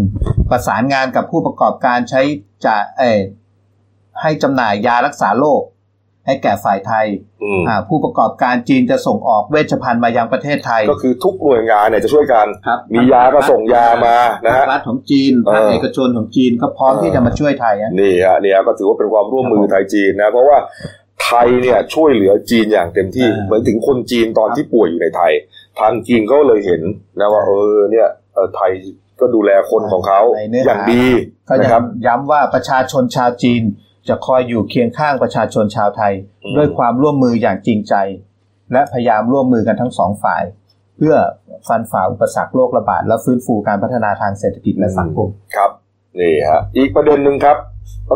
ประสานงานกับผู้ประกอบการใช้จ่าเออให้จำหน่ายยารักษาโรคให้แก่ฝ่ายไทยอืมอ่าผู้ประกอบการจีนจะส่งออกเวชภัณฑ์มายังประเทศไทย ก็คือทุกหน่วยงานเนี่ยจะช่วยกันครับมียาก็ส่งยามานะฮะภาครัฐของจีนเออภาคเอกชนของจีนก็พร้อมที่จะมาช่วยไทยอะนี่ฮะเนี่ยก็ถือว่าเป็นความร่วมมือไทยจีนนะ เพราะว่า ไทยเนี่ยช่วยเหลือจีนอย่างเต็มที่อ่าเหมือนถึงคนจีนตอนที่ป่วยอยู่ในไทย ทางจีนก็เลยเห็นนะว่าเออเนี่ยเออไทยก็ดูแลคนของเขาในเนื้อหาอย่างดีก็นะยัครับงย้ำว่าประชาชนชาวจีนจะคอยอยู่เคียงข้างประชาชนชาวไทยอืมด้วยความร่วมมืออย่างจริงใจ และพยายามร่วมมือกันทั้งสองฝ่าย เพื่อฟันฝ่าอุปสรรคโรคระบาด และฟื้นฟูการพัฒนาทางเศรษฐกิจและสังคมครับนี่ฮะอีกประเด็นหนึ่งครับ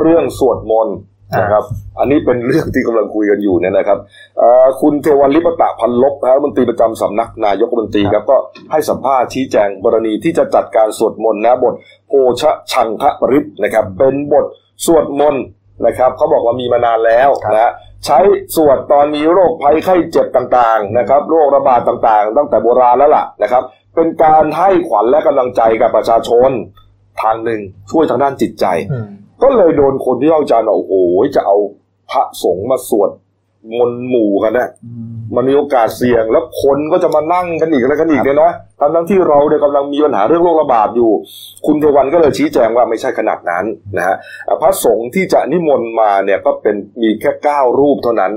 เรื่องสวดมนต์ นะครับ อันนี้เป็นเรื่องที่กำลังคุยกันอยู่เนี่ยนะครับเอ่อคุณเทวันลิปตะพันลบนะรัฐมนตรีประจำสำนักนายกรัฐมนตรีครับก็ให้สัมภาษณ์ชี้แจงกรณีที่จะจัดการสวดมนต์นะบทโพชะชังทะปริตนะครับ เป็นบทสวดมนต์นะครับเขาบอกว่ามีมานานแล้วครับนะฮะใช้สวดตอนมีโรคภัยไข้เจ็บต่างๆนะครับ โรคระบาดต่างๆ ตั้งแต่โบราณแล้วล่ะนะครับ เป็นการให้ขวัญและกำลังใจกับประชาชนทางหนึ่งช่วยทางด้านจิตใจอืม ก็เลยโดนคนที่เข้าใจว่าโอ้โหจะเอาพระสงฆ์มาสวดมนต์หมู่กันนะมันมีโอกาสเสี่ยงแล้วคนก็จะมานั่งกันอีกแล้วกันอีกเนี่ยนะทั้งทั้งที่เราเนี่ยกำลังมีปัญหาเรื่องโรคระบาดอยู่ คุณเทวันก็เลยชี้แจงว่าไม่ใช่ขนาดนั้นนะฮะอะพระสงฆ์ที่จะนิมนต์มาเนี่ยก็เป็นมีแค่เก้ารูปเท่านั้น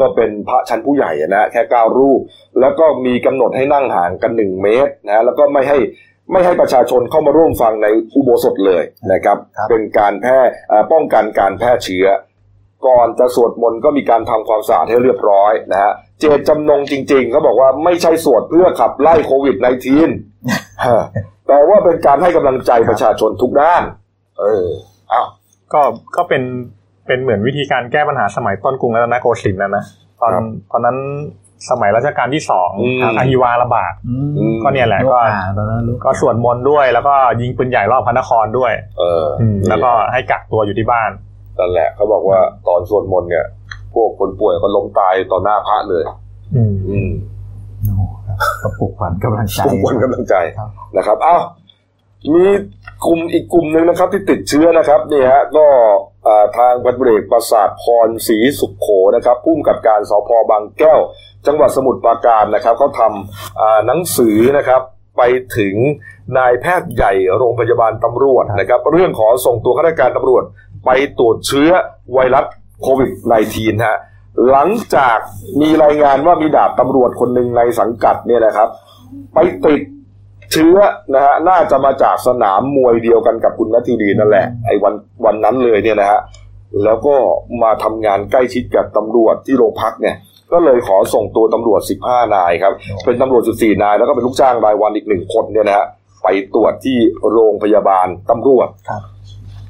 ก็เป็นพระชั้นผู้ใหญ่อะนะแค่เก้ารูป แล้วก็มีกำหนดให้นั่งห่างกันหนึ่งเมตรนะแล้วก็ไม่ให้ ไม่ให้ประชาชนเข้ามาร่วมฟังในอุโบสถเลยนะครับครับเป็นการแพร่เอ่อป้องกันการแพร่เชื้อ ก่อนจะสวดมนต์ก็มีการทำความสะอาดให้เรียบร้อยนะฮะเจตจำนงจริงๆเขาบอกว่าไม่ใช่สวดเพื่อขับไล่โควิด -19 ฮะแต่ว่าเป็นการให้กำลังใจประชาชนทุกด้าน เอออ้าวก็ก็เป็นเป็นเหมือนวิธีการแก้ปัญหาสมัยต้นกรุงรัตนโกสินทร์นะนะตอนตอนนั้น สมัยรัชกาลที่สองอาฮิวาระบาดก็เนี่ยแหละก็อ่าตอนนั้นรู้ก็สวดมนต์ด้วย แล้วก็ยิงปืนใหญ่รอบพระนครด้วย เออออืมแล้วก็ให้กักตัวอยู่ที่บ้านนั่นแหละเขาบอกว่าตอนสวดมนต์เนี่ย พวกคนป่วยก็ล้มตายต่อหน้าพระเลย อืมอืมโอ้โหครับก็ปลุกขวัญกำลังใจทุกคนกำลังใจครับนะครับอ้าวมีกลุ่มอีกกลุ่มหนึ่งนะครับ ที่ติดเชื้อนะครับนี่ฮะก็อ่า ทางพันตำรเอกประสาทพรศรีสุขโขนะครับผู้กำกับการสพบางแก้ว จังหวัดสมุทรปราการนะครับเขาทำหนังสือนะครับไปถึงนายแพทย์ใหญ่โรงพยาบาลตำรวจนะครับ เรื่องขอส่งตัวข้าราชการตำรวจ ไปตรวจเชื้อไวรัสโควิด -19 ฮะหลังจากมีรายงานว่ามีดาบตำรวจคนหนึ่งในสังกัดเนี่ยนะครับ ไปติด ชื้อนะฮะน่าจะมาจากสนามมวยเดียวกันกับคุณนัทธีดีนั่นแหละไอ้วันวันนั้นเลยเนี่ยนะฮะแล้วก็มาทำงานใกล้ชิดกับตำรวจที่โรงพักเนี่ย ก็เลยขอส่งตัวตำรวจ 15 นายครับ เป็นตำรวจ 14 นาย แล้วก็เป็นลูกจ้างรายวันอีกหนึ่งคนเนี่ยนะฮะไปตรวจที่โรงพยาบาลตำรวจครับ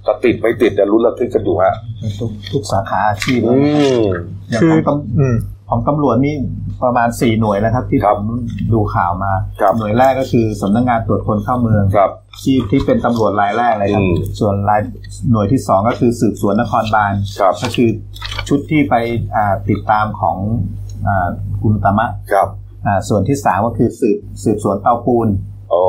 จะติดไม่ติดแต่ยลุ้นระทึกกันอยู่ฮะทุกทุกสาขาอาชีพอืมอย่างคือของตำอืม ของตำรวจนี่ประมาณสี่หน่วยนะครับ ที่ครัผบมดูข่าวมาครับหน่วยแรกก็คือสำนักงานตรวจคนเข้าเมืองครับที่ที่เป็นตำรวจรายแรกเลยครับอืมส่วนรายหน่วยที่สองก็คือสืบสวนนครบาลครับก็คือชุดที่ไปอ่าติดตามของอ่าคุณตามะครับอ่าส่วนที่สามก็คือสืบสืบสวนเตาปูน โอ้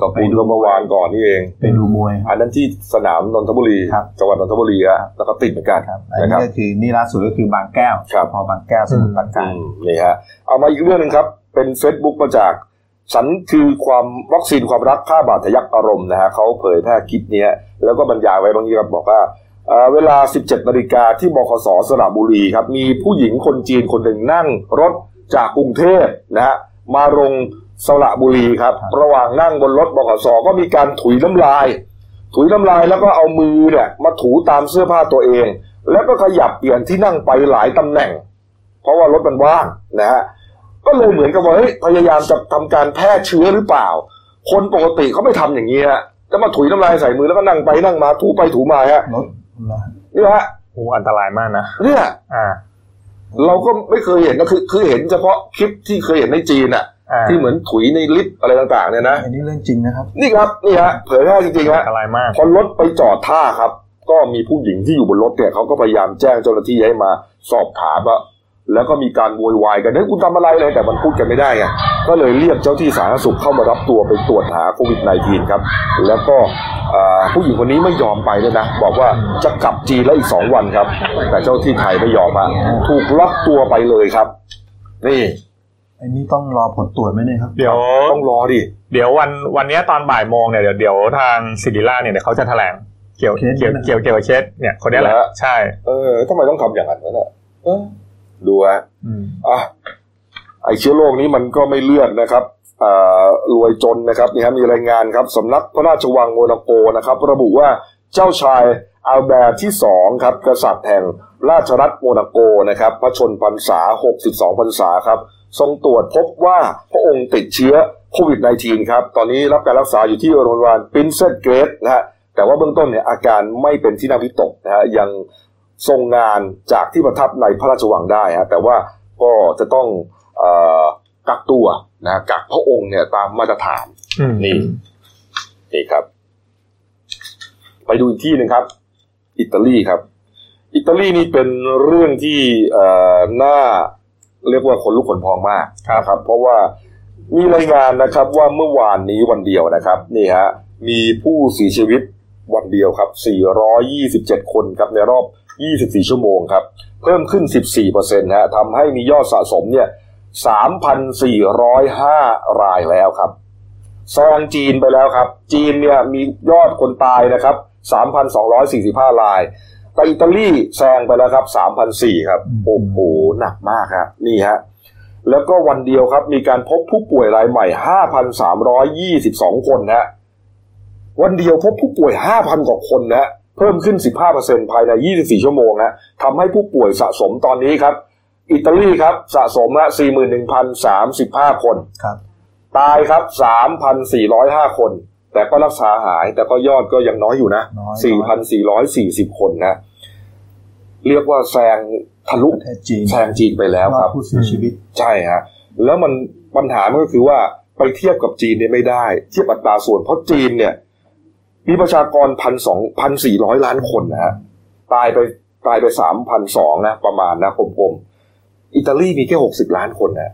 ตะปูนก็เมื่อวานก่อนนี่เองไปดูมวย อันนั้นที่สนามนนทบุรีครับจังหวัดนนทบุรีอะแล้วก็ติดเหมือนกันครับอันนะคนี้รับก็คือนี่ล่าสุดก็คือบางแก้วครับพอบางแก้วสมุทรปราอืการมนี่ฮะเอามาอีกเรื่องหนึ่งครับ เป็นเฟซบุ๊กมาจากฉันคือความวัคซีนความรักฆ่าบาดทะยักอารมณ์นะฮะเขาเผยแพร่คลิปเนี้ยแล้วก็บรรยายไว้บางทีครับบอกว่าเอ่อเวลา 17นาฬิกาที่บขสสระบุรีครับ มีผู้หญิงคนจีนคนหนึ่งนั่งรถจากกรุงเทพนะฮะมาลง สระบุรีครับ ระหว่างนั่งบนรถบขสก็มีการถุยน้ำลาย ถุยน้ำลายแล้วก็เอามือเนี่ยมาถูตามเสื้อผ้าตัวเอง แล้วก็ขยับเปลี่ยนที่นั่งไปหลายตำแหน่ง เพราะว่ารถมันว่างนะฮะก็เลยเหมือนกับว่าเฮ้ยพยายามจะทำการแพร่เชื้อหรือเปล่า คนปกติเขาไม่ทำอย่างนี้ฮะจะมาถุยน้ำลายใส่มือแล้วก็นั่งไปนั่งมาถูไปถูมาฮะรถนี่ฮะโอ้อันตรายมากนะเนี่ยอ่า เราก็ไม่เคยเห็นก็คือ คือเห็นเฉพาะคลิปที่เคยเห็นในจีนอะอ่า ที่เหมือนถุยในลิฟต์อะไรต่างๆเนี่ยนะอันนี้เรื่องจริงนะครับ นี่ครับนี่ฮะเผยแพร่จริงๆฮะอันตรายมากพอรถไปจอดท่าครับ ก็มีผู้หญิงที่อยู่บนรถเนี่ยเขาก็พยายามแจ้งเจ้าหน้าที่ให้มาสอบถามว่าแล้วก็มีการโวยวายกันเฮ้ยคุณทำอะไรเลยแต่มันพูดกันไม่ได้ไงก็เลยเรียกเจ้าที่สาธารณสุขเข้ามารับตัวไปตรวจหาโควิด -19 ครับ แล้วก็เอ่อผู้หญิงคนนี้ไม่ยอมไปเลยนะ บอกว่าจะกลับจีนแล้วอีกสองวันครับ แต่เจ้าที่ไทยไม่ยอมมาถูกล็อกตัวไปเลยครับ นี่ อันนี้ต้องรอผลตรวจไหมเนี่ยครับ เดี๋ยวต้องรอดิ เดี๋ยววันวันเนี้ยตอนบ่ายโมงเนี่ยเดี๋ยวเดี๋ยวทางสิริราชเนี่ยเดี๋ยวเขาจะแถลงเกี่ยวเคสนี้เกี่ยวนะเกี่ยวเกี่ยวกับเคสเนี่ยคนเนี้ยแหละเหรอใช่ เออทำไมต้องทำอย่างนั้นวะเนี่ยเออดูฮะอืมอะไอเชื้อโรคนี้มันก็ไม่เลือกนะครับอ่ารวยจนนะครับนี่ฮะมีรายงานครับสำนักพระราชวังโมนาโกนะครับ ระบุว่าเจ้าชายอัลแบร์ที่สองครับกษัตริย์แห่งราชรัฐโมนาโกนะครับ พระชนพรรษา 62พรรษาครับ ทรงตรวจพบว่าพระองค์ติดเชื้อโควิด -19 ครับ ตอนนี้รับการรักษาอยู่ที่โรงพยาบาลปรินเซสเกรดนะฮะ แต่ว่าเบื้องต้นเนี่ยอาการไม่เป็นที่น่าวิตกนะฮะ ยังทรงงานจากที่ประทับในพระราชวังได้ฮะ แต่ว่าก็จะต้องเออกักตัวนะฮะกักพระองค์เนี่ยตามมาตรฐานอืมนี่นี่ครับ ไปดูอีกที่หนึ่งครับ อิตาลีครับ อิตาลีนี่เป็นเรื่องที่เอ่อน่า เรียกว่าขนลุกขนพองมากนะครับ เพราะว่ามีรายงานนะครับว่าเมื่อวานนี้วันเดียวนะครับนี่ฮะมีผู้เสียชีวิตวันเดียวครับ 427 คนครับในรอบ 24 ชั่วโมงครับ เพิ่มขึ้น 14เปอร์เซ็นต์ฮะทำให้มียอดสะสมเนี่ย 3,405 รายแล้วครับแซงจีนไปแล้วครับ จีนเนี่ยมียอดคนตายนะครับ 3,245 ราย แต่อิตาลีแซงไปแล้วครับ3,004ครับโอ้โหหนักมากครับนี่ฮะแล้วก็วันเดียวครับ มีการพบผู้ป่วยรายใหม่ 5,322 คนนะวันเดียวพบผู้ป่วย 5,000 กว่าคนนะเพิ่มขึ้น 15%ภายใน 24 ชั่วโมงนะทำให้ผู้ป่วยสะสมตอนนี้ครับ อิตาลีครับสะสมละ41,035 คน ครับ ตายครับ 3,405 คน แต่ก็รักษาหายแต่ก็ยอดก็ยังน้อยอยู่นะน้อย4,440 คนนะ เรียกว่าแซงทะลุประเทศจีนแซงจีนไปแล้วยคอรัดบผู้เสียชีวิต ใช่ฮะ แล้วมันปัญหามันก็คือว่าไปเทียบกับจีนเนี่ยไม่ได้ เทียบอัตราส่วนเพราะจีนเนี่ย มีประชากรพันสองพันสี่ร้อยล้านคนนะฮะตายไปตายไปสามพันสองนะ ประมาณนะกลมๆอิตาลีมีแค่หกสิบล้านคนนะ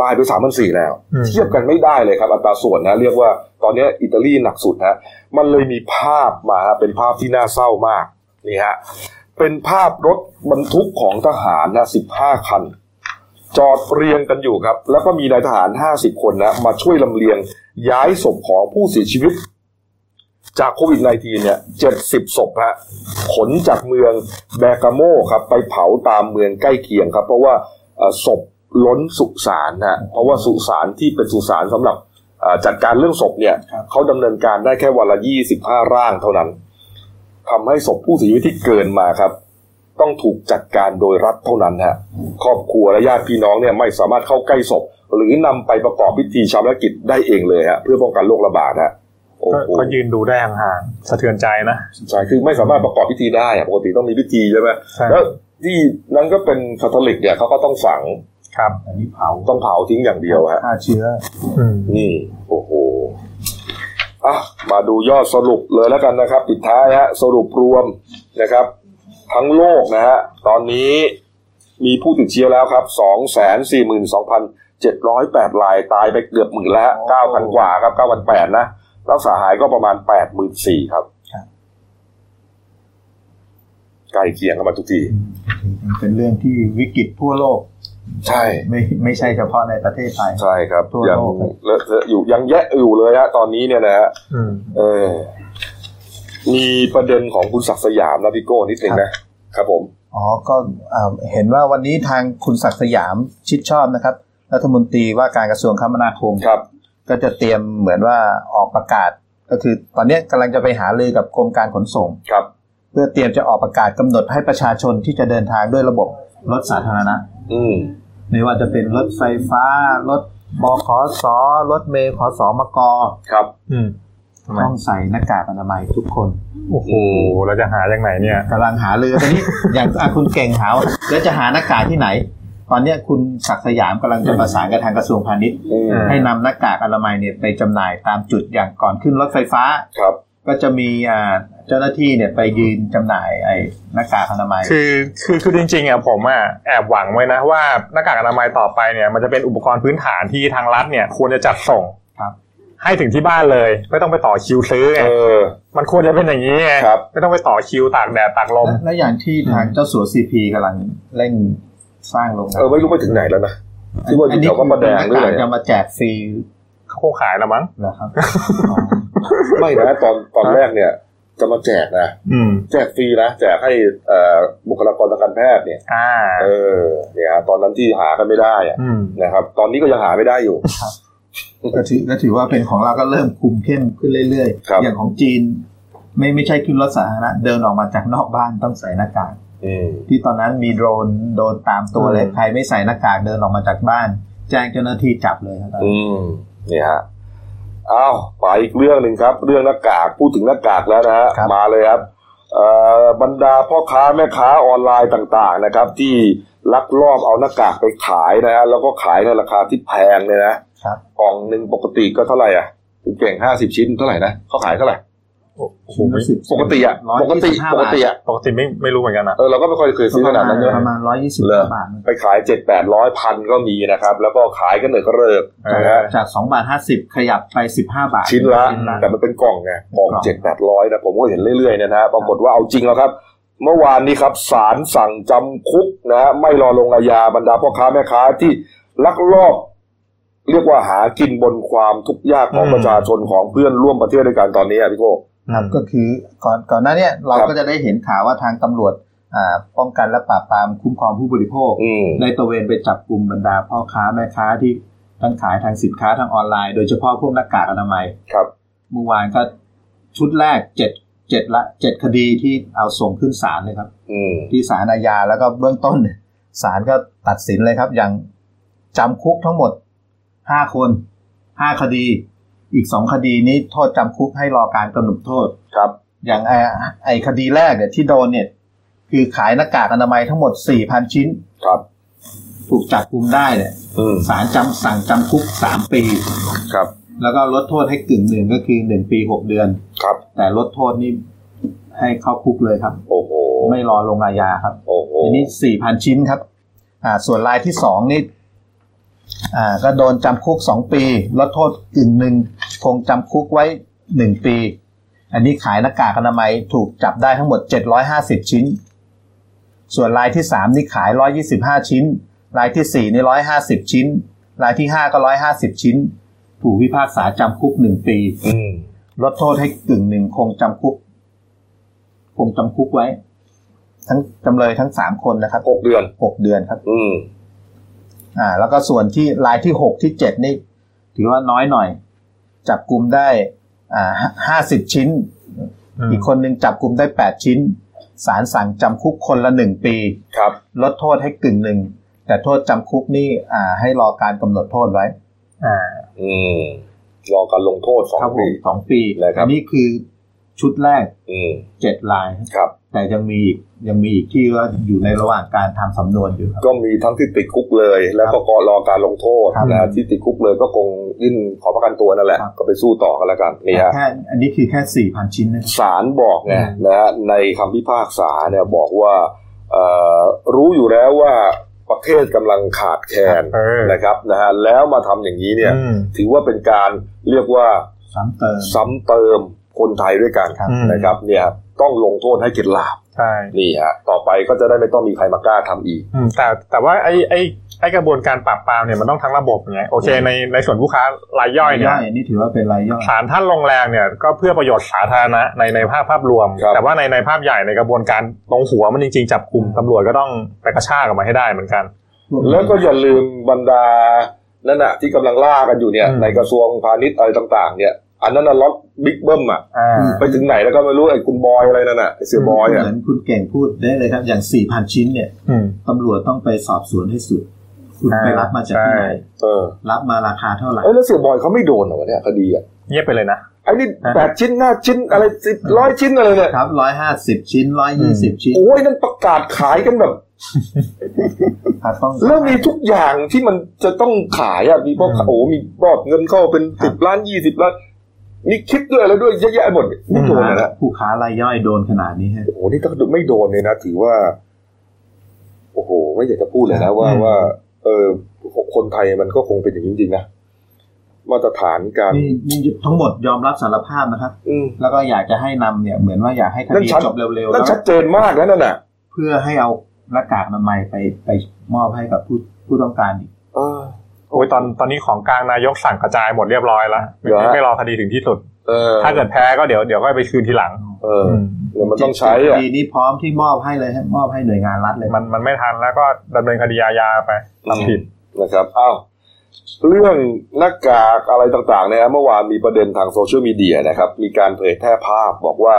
ตายไปสามพันสี่แล้วอืมเทียบกันไม่ได้เลยครับ อัตราส่วนนะเรียกว่าตอนนี้อิตาลีหนักสุดฮะมันเลยมีภาพมาฮะเป็นภาพที่น่าเศร้ามากนี่ฮะเป็นภาพรถบรรทุกของทหารนะสิบห้าคัน จอดเรียงกันอยู่ครับ แล้วก็มีนายทหาร50คนนะมาช่วยลำเลียงย้ายศพของผู้เสียชีวิต จากโควิด -19 เนี่ย70ศพฮะขนจากเมืองแบกาโมครับ ไปเผาตามเมืองใกล้เคียงครับ เพราะว่าเอ่อศพ ล้นสุสานนะเพราะว่าสุสานที่เป็นสุสานสำหรับเอ่อจัดการเรื่องศพเนี่ยครับเขาดำเนินการได้แค่วันละ25ร่างเท่านั้นทำให้ศพผู้เสียชีวิตที่เกินมาครับ ต้องถูกจัดการโดยรัฐเท่านั้นฮะครอบครัวและญาติพี่น้องเนี่ยไม่สามารถเข้าใกล้ศพ หรือนำไปประกอบพิธีชาปนกิจได้เองเลยฮะเพื่อป้องกันโรคระบาดฮะโอ้ก็โหก็ยืนดูได้ห่างๆสะเทือนใจนะใช่คือไม่สามารถประกอบพิธีได้อะปกติต้องมีพิธีใช่ไหมใช่แล้วที่นั้นก็เป็นคาทอลิกเนี่ยเขาก็ต้องฝัง ครับ อันนี้เผาต้องเผาทิ้งอย่างเดียวฮะฆ่าเชื้ออืมนี่ โอ้โหอะมาดูยอดสรุปเลยแล้วกันนะครับปิดท้ายฮะ สรุปรวมนะครับ ทั้งโลกนะฮะตอนนี้มีผู้ติดเชื้อแล้วครับสองแสนสี่หมื่นสองพันเจ็ดร้อยแปดรายตายไปเกือบหมื่นแล้วฮะเก้าพันกว่าครับเก้าพันแปดนะรักษาหายก็ประมาณแปดหมื่นสี่ครับครับใกล้เคียงกันมาทุกทีมันเป็นเรื่องที่วิกฤตทั่วโลก ใช่ไม่ไม่ใช่เฉพาะในประเทศไทยใช่ครับทั่วยังโลกครับเลอะเทอะอยู่ยังแยะอยู่เลยฮะตอนนี้เนี่ยนะฮะอืมเออ มีประเด็นของคุณศักดิ์สยามนะพี่โก้นิดนึงนะครับผมอ๋อก็อ่าเห็นว่าวันนี้ทางคุณศักดิ์สยามชิดชอบนะครับ รัฐมนตรีว่าการกระทรวงคมนาคมครับ ก็จะเตรียมเหมือนว่าออกประกาศ ก็คือตอนนี้กำลังจะไปหารือกับกรมการขนส่งครับ เพื่อเตรียมจะออกประกาศกำหนดให้ประชาชนที่จะเดินทางด้วยระบบรถสาธารณะ อืมไม่ว่าจะเป็นรถไฟฟ้า รถบขสรถเมย์ขสมกครับ อืมทำไมต้องใส่หน้ากากอนามัยทุกคน โอ้โห เราจะหาจากไหนเนี่ยกำลังหาเรือตอนนี้ อย่างอะคุณเก่งหาว่าแล้วจะหาหน้ากากที่ไหน ตอนเนี้ยคุณศักดิ์สยามกำลังจะประสานกับทางกระทรวงพาณิชย์อืมให้นำหน้ากากอนามัยเนี่ยไปจำหน่ายตามจุดอย่างก่อนขึ้นรถไฟฟ้า ครับ ก็จะมีอ่า เจ้าหน้าที่เนี่ยไปยืนจำหน่ายไอ้หน้ากากอนามัย คือคือคือจริงๆอะผมอะแอบหวังไว้นะว่าหน้ากากอนามัยต่อไปเนี่ยมันจะเป็นอุปกรณ์พื้นฐานที่ทางรัฐเนี่ยควรจะจัดส่งครับให้ถึงที่บ้านเลย ไม่ต้องไปต่อคิวซื้อไงเออมันควรจะเป็นอย่างนี้ไงครับไม่ต้องไปต่อคิวตากแดดตากลมและและอย่างที่ทางเจ้าสัวซีพีกำลังเร่งสร้างโรงงานเออไม่รู้ไปถึงไหนแล้วนะที่ว่าอยู่แถวพระประแดงหรืออะไรนนี้จะมาแจกฟรีเขาคงขายแล้วมั้งเหรอครับอ๋อไม่นะตอนตอนแรกเนี่ย จะมาแจกนะอืมแจกฟรีนะแจกให้เอ่อบุคลากรทางการแพทย์เนี่ยอ่าเออเนี่ยฮะตอนนั้นที่หากันไม่ได้อะอืมนะครับ ตอนนี้ก็ยังหาไม่ได้อยู่ก็ถือก็ถือว่าเป็นของเราก็เริ่มคุมเข้มขึ้นเรื่อยครับๆอย่างของจีน ไม่ไม่ใช่ขึ้นรถสาธารณะเดินออกมาจากนอกบ้านต้องใส่หน้ากากอืมที่ตอนนั้นมีโดรนโดนตามตัวเลยอืมใครไม่ใส่หน้ากากเดินออกมาจากบ้าน แจ้งเจ้าหน้าที่จับเลยครับอืมเนี่ยฮะ อ้าวไปอีกเรื่องหนึ่งครับ เรื่องหน้ากากพูดถึงหน้ากากแล้วนะฮะมาเลยครับเอ่อบรรดาพ่อค้าแม่ค้าออนไลน์ต่างๆนะครับ ที่ลักลอบเอาหน้ากากไปขายนะฮะแล้วก็ขายในราคาที่แพงเลยนะครับกล่องหนึ่งปกติก็เท่าไหร่อะคุณเก่งห้าสิบชิ้นเท่าไหร่นะเขาขายเท่าไหร่ โอ้โหชิ้นละสิบปกติอะร้อยปกติยี่สิบห้าปกบาทติอะปกติไม่ไม่รู้เหมือนกันนะเออเราก็ไม่ค่อยเคยซื้อขนาดนั้นเนอะประมาณร้อยยี่สิบเหรอบาทไปขายเจ็ดแปดร้อยพันก็มีนะครับ แล้วก็ขายกันเหนือกระเริกนะฮะจากสองบาทห้าสิบขยับไปสิบห้าบาท ชิ้นละ แต่มันเป็นกล่องไงกล่องกล่องเจ็ดแปดร้อยนะผมก็เห็นเรื่อยๆเนยนะฮะปรากฏว่าเอาจริงแล้วครับเมื่อวานนี้ครับศาลสั่งจำคุกนะฮะไม่รอลงอาญาบรรดาพ่อค้าแม่ค้าที่ลักลอบเรียกว่าหากินบนความทุกข์ยากของอืมประชาชนของเพื่อนร่วมประเทศด้วยกันตอนนี้อะพี่โก้ ครับก็คือก่อนก่อนหน้าเนี้เราครับก็จะได้เห็นข่าวว่าทางตำรวจอ่าป้องกันและปราบปรามคุ้มครองผู้บริโภคอืมได้ตระเวนไปจับกลุ่มบรรดาพ่อค้าแม่ค้าที่ทั้งขายทางสินค้าทางออนไลน์โดยเฉพาะพวกหน้ากากอนามัยครับเมื่อวานก็ชุดแรกเจ็ดเจ็ดละเจ็ดคดีที่เอาส่งขึ้นศาลเลยครับอืมที่ศาลอาญาแล้วก็เบื้องต้นเนี่ยศาลก็ตัดสินเลยครับ อย่างจำคุกทั้งหมดห้าคนห้าคดี อีกสองคดีนี้โทษจำคุกให้รอการกำหนดโทษครับ อย่างไอ้ไอ้คดีแรกเนี่ยที่โดนเนี่ย คือขายหน้ากากอนามัยทั้งหมดสี่พันชิ้น ครับ ถูกจับกุมได้เนี่ยอืมศาลจำสั่งจำคุกสามปีครับ แล้วก็ลดโทษให้กึ่งหนึ่งก็คือหนึ่งปีหกเดือน ครับ แต่ลดโทษนี่ให้เข้าคุกเลยครับ โอ้โหไม่รอลงอาญาครับ โอ้โหอันนี้สี่พันชิ้นครับ อ่า ส่วนรายที่สองนี่อ่า ก็โดนจำคุกสองปี ลดโทษกึ่งหนึ่ง คงจำคุกไว้หนึ่งปี อันนี้ขายหน้ากากอนามัยถูกจับได้ทั้งหมดเจ็ดร้อยห้าสิบชิ้น ส่วนรายที่สามนี่ขายร้อยี่สิบห้าชิ้น รายที่สี่นี่ร้อยห้าสิบชิ้น รายที่ห้าก็ร้อยห้าสิบชิ้น ถูกพิพากษาจำคุกหนึ่งปีอืมลดโทษให้กึ่งหนึ่งคงจำคุก คงจำคุกไว้ ทั้งจำเลยทั้งสามคนนะครับหกเดือนหกเดือนครับ อืมอ่า แล้วก็ส่วนที่รายที่หกที่เจ็ดนี่ ถือว่าน้อยหน่อย จับกลุ่มได้อ่าห้าสิบชิ้นมอีกคนหนึ่งจับกลุ่มได้แปดชิ้นศาลสั่งจำคุกคนละหนึ่งปีครับ ลดโทษให้กึ่งหนึ่งแต่โทษจำคุกนี่อ่า ให้รอการกำหนดโทษไว้ อ่า อืมรอการลงโทษสองครับผปีมสองปีนะครับอันนี้คือชุดแรกอืมเจ็ดลายครับ แต่ยังมีอีกยังมีอีกที่ว่าอยู่ในระหว่างการทำสำนวนอยู่ครับ ก็มีทั้งที่ติดคุกเลย แล้วก็รอการลงโทษครับนะที่ติดคุกเลยก็คงยื่นขอประกันตัวนั่นแหละครับก็ไปสู้ต่อกันแล้วกันนี่ฮะแค่อันนี้คือแค่สี่พันชิ้นนะครับศาลบอกไงอืมนะฮะในคำพิพากษาเนี่ยบอกว่าเอ่อรู้อยู่แล้วว่าประเทศกำลังขาดแคลนเออนะครับนะฮะแล้วมาทำอย่างนี้เนี่ยอืมถือว่าเป็นการเรียกว่าซ้ำเติมซ้ำเติมคนไทยด้วยกันครับนะครับเนี่ย ต้องลงโทษให้เกิดลาบใช่นี่ฮะต่อไปก็จะได้ไม่ต้องมีใครมากล้าทำอีกอืมแต่แต่ว่าไอ้ไอ้ไอ้กระบวนการปราบปรามเนี่ยมันต้องทั้งระบบไงโอเคในในส่วนผู้ค้ารายย่อยเนี่ยย่อยนี่ถือว่าเป็นรายย่อยศาลท่านลงแรงเนี่ยก็เพื่อประโยชน์สาธารณะในในภาพภาพรวมครับแต่ว่าในในภาพใหญ่ในกระบวนการลงหัวมันจริงๆ จับกลุ่มตำรวจก็ต้องไปกระชากออกมาให้ได้เหมือนกัน แล้วก็อย่าลืมบรรดานั่นน่ะที่กำลังล่ากันอยู่เนี่ยอืมในกระทรวงพาณิชย์อะไรต่าง ๆ เนี่ย อันนั้นน่ะล็อตบิ๊กเบิ้มอะอ่าไปถึงไหนแล้วก็ไม่รู้ไอ้คุณบอยอะไรนั่นน่ะไอ้เสือบอยอะเหมือนคุณเก่งพูดได้เลยครับ อย่างสี่พันชิ้นเนี่ยอืมตำรวจต้องไปสอบสวนให้สุด คุณไปรับมาจากที่ไหนเออรับมาราคาเท่าไหร่เอ้ยแล้วเสียบอยเขาไม่โดนเหรอวะเนี่ยคดีอะเงียบไปเลยนะไอ้นี่ฮะแปดชิ้นห้าชิ้นอะไรสิบร้อยชิ้นอะไรเนี่ยครับร้อยห้าสิบชิ้นร้อยยี่สิบชิ้นโอ้ยนั่นประกาศขายกันแบบครับต้องแล้วมีทุกอย่างที่มันจะต้องขายอะมีพวกโอ้มีบอดเงินเข้าเป็นสิบล้านยี่สิบล้าน มีคลิปด้วยอะไรด้วยเยอะแยะหมดไม่โดนเลยนะผู้ค้ารายย่อยโดนขนาดนี้ฮะโอ้โหนี่ถ้าไม่โดนเลยนะถือว่า โอ้โห ไม่อยากจะพูดเลยนะว่าอืมว่า เออคนไทยมันก็คงเป็นอย่างนี้จริงๆนะมาตรฐานการนี่นี่ทั้งหมดยอมรับสารภาพนะครับอืมแล้วก็อยากจะให้นำเนี่ย เหมือนว่าอยากให้คนั่ดีนชัดจบเร็วๆนั่แล้นวชัดเจนมากนะนั่นน่ะ เพื่อให้เอาหน้ากากอนามัยไปไปมอบให้กับผู้ผู้ต้องการอีกเออโอ้ยตอนตอนนี้ของกลางนายกสั่งกระจายหมดเรียบร้อยแล้วไม่เหรอฮะไม่รอคดีถึงที่สุดเออถ้าเกิดแพ้ก็เดี๋ยวเดี๋ยวก็ไปคืนทีหลัง เออเนี่ยมันต้องใช้คอะดีนี้พร้อมที่มอบให้เลยฮะมอบให้หน่วยงานรัฐเลย มันมันไม่ทันแล้วก็ดำเนินคดีอาญาไปทำผิดนะครับอ้าวเรื่องหน้ากากอะไรต่างๆเนี่ยเมื่อวานมีประเด็นทางโซเชียลมีเดียนะครับ มีการเผยแพร่ภาพบอกว่า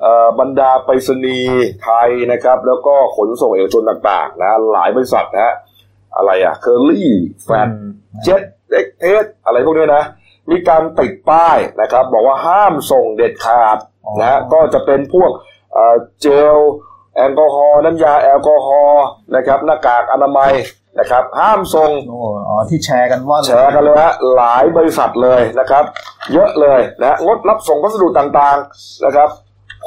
เอ่อบรรดาไปรษณีย์ไทยนะครับ แล้วก็ขนส่งเอกชนต่างๆนะหลายบริษัทนะฮะ อะไรอะ Kerry Flash J&T Express อะไรพวกนี้นะ มีการติดป้ายนะครับ บอกว่าห้ามส่งเด็ดขาดอ๋อนะฮะก็จะเป็นพวกเอ่อเจลแอลกอฮอล์น้ำยาแอลกอฮอล์นะครับหน้ากากอนามัยนะครับ ห้ามส่งโอ้อ๋อที่แชร์กันว่าแชร์กันเลยฮะหลายบริษัทเลยนะครับ เยอะเลยนะงดรับส่งพัสดุต่างๆนะครับ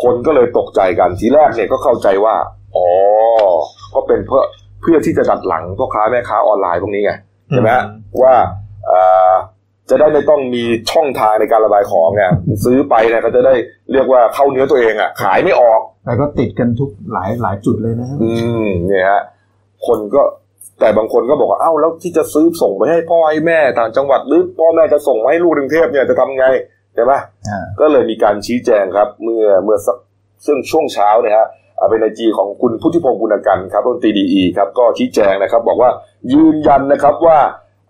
คนก็เลยตกใจกันทีแรกเนี่ยก็เข้าใจว่าอ๋อก็เป็นเพื่อเพื่อที่จะดัดหลังพ่อค้าแม่ค้าออนไลน์พวกนี้ไงใช่ไหมฮะว่าเอ่อจะได้ไม่ต้องมีช่องทางในการระบายของเนี่ยซื้อไปเนี่ยก็จะได้เรียกว่าเข้าเนื้อตัวเองอะ ขายไม่ออกแต่ก็ติดกันทุกหลายหลายจุดเลยนะครับอืมเนี่ยฮะคนก็แต่บางคนก็บอกว่าเอ้าแล้วที่จะซื้อส่งไปให้พ่อให้แม่ต่างจังหวัดหรือพ่อแม่จะส่งมาให้ลูกกรุงเทพเนี่ยจะทำไงใช่ไหมอ่าก็เลยมีการชี้แจงครับ เมื่อเมื่อสักซึ่งช่วงเช้าเนี่ยฮะอ่า เป็นไอจีของคุณพุทธิพงศ์บุญกันครับรัฐมนตรีดีอีครับก็ชี้แจงนะครับ บอกว่ายืนยันนะครับว่า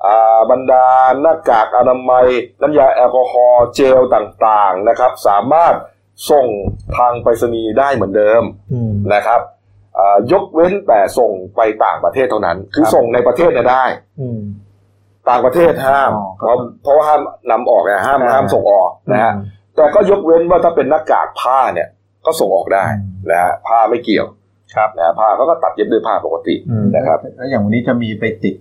อ่าบรรดาหน้ากากอนามัย น้ำยาแอลกอฮอล์เจลต่างๆนะครับ สามารถส่งทางไปรษณีย์ได้เหมือนเดิมอืมนะครับอ่ายกเว้นแต่ส่งไปต่างประเทศเท่านั้น คือส่งในประเทศเนี่ยได้อืมต่างประเทศห้ามอ๋อเพราะเพราะว่าห้ามนำออกเนี่ยห้ามใช่ห้ามส่งออกนะฮะแต่ก็ยกเว้นว่าถ้าเป็นหน้ากากผ้าเนี่ย ก็ส่งออกได้อืมนะฮะผ้าไม่เกี่ยวครับนะฮะผ้าเขาก็ตัดเย็บด้วยผ้าปกติอืมนะครับ แล้วอย่างวันนี้จะมีไปติด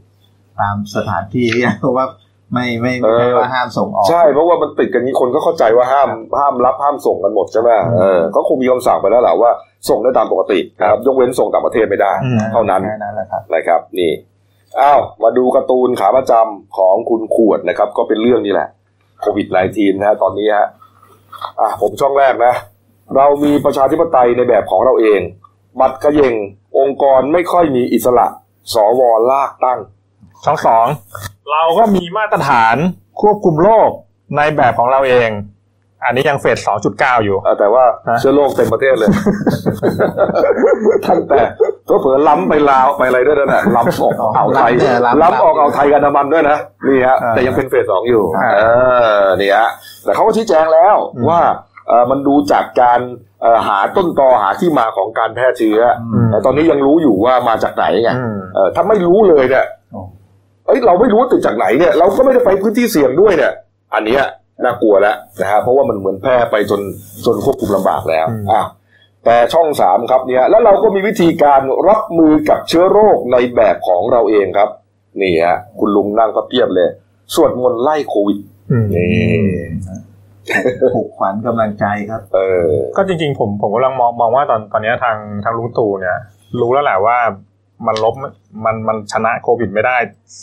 ตามสถานที่เพราะว่าไม่ไม่ไม่เออไม่ว่าห้ามส่งออก ใช่เพราะว่ามันติดกันนี้คนก็เข้าใจว่าห้ามห้ามรับห้ามส่งกันหมดใช่ไหมเออก็คงมีคำสั่งไปแล้วแหละว่าส่งได้ตามปกตินะครับยกเว้นส่งต่างประเทศไม่ได้อืมเท่านั้นแค่นั้นแหละครับนะครับนี่อ้าวมาดูการ์ตูนขาประจำของคุณขวดนะครับ ก็เป็นเรื่องนี้แหละโควิด -19 นะฮะตอนนี้ฮะอะผมช่องแรกนะ เรามีประชาธิปไตยในแบบของเราเอง บัตรเขย่งองค์กรไม่ค่อยมีอิสระสวลากตั้งช่องสองเราก็มีมาตรฐานควบคุมโรคในแบบของเราเอง อันนี้ยังเฟสสองจุดเก้าอยู่อะแต่ว่าฮะเชื้อโรคเต็มประเทศเลยตั้งแต่ตัวเผื่อล้ำไปลาวไปอะไรด้วยนะล้ำออกอ่าวไทยล้ำล้ำออกอ่าวไทยกันน้ำมันด้วยนะนี่ฮะอ่าแต่ยังเป็นเฟสสองอยู่อ่าเออนี่ฮะแต่เขาก็ชี้แจงแล้วอืมว่าเอ่อ มันดูจากการเอ่อหาต้นตอหาที่มาของการแพร่เชื้ออมแต่ตอนนี้ยังรู้อยู่ว่ามาจากไหนไงอืมเออถ้าไม่รู้เลยเนี่ยโอ้เอ้ยเราไม่รู้ว่าติดจากไหนเนี่ย เราก็ไม่ได้ไปพื้นที่เสี่ยงด้วยเนี่ย อันเนี้ยน่ากลัวแล้วนะฮะเพราะว่ามันเหมือนแพร่ไปจนจนควบคุมลำบากแล้วอืมอะแต่ช่องสามครับเนี่ย แล้วเราก็มีวิธีการรับมือกับเชื้อโรคในแบบของเราเองครับนี่ฮะคุณลุงนั่งก็เพียบเลย สวดมนต์ไล่โควิดอื มนี่ผูกขวัญกำลังใจครับ เออ ก็จริง ๆ ผมผมกำลังมองมองว่าตอนตอนนี้ทางทางลุงตู่เนี่ย รู้แล้วแหละว่ามันลบมันมันชนะโควิดไม่ได้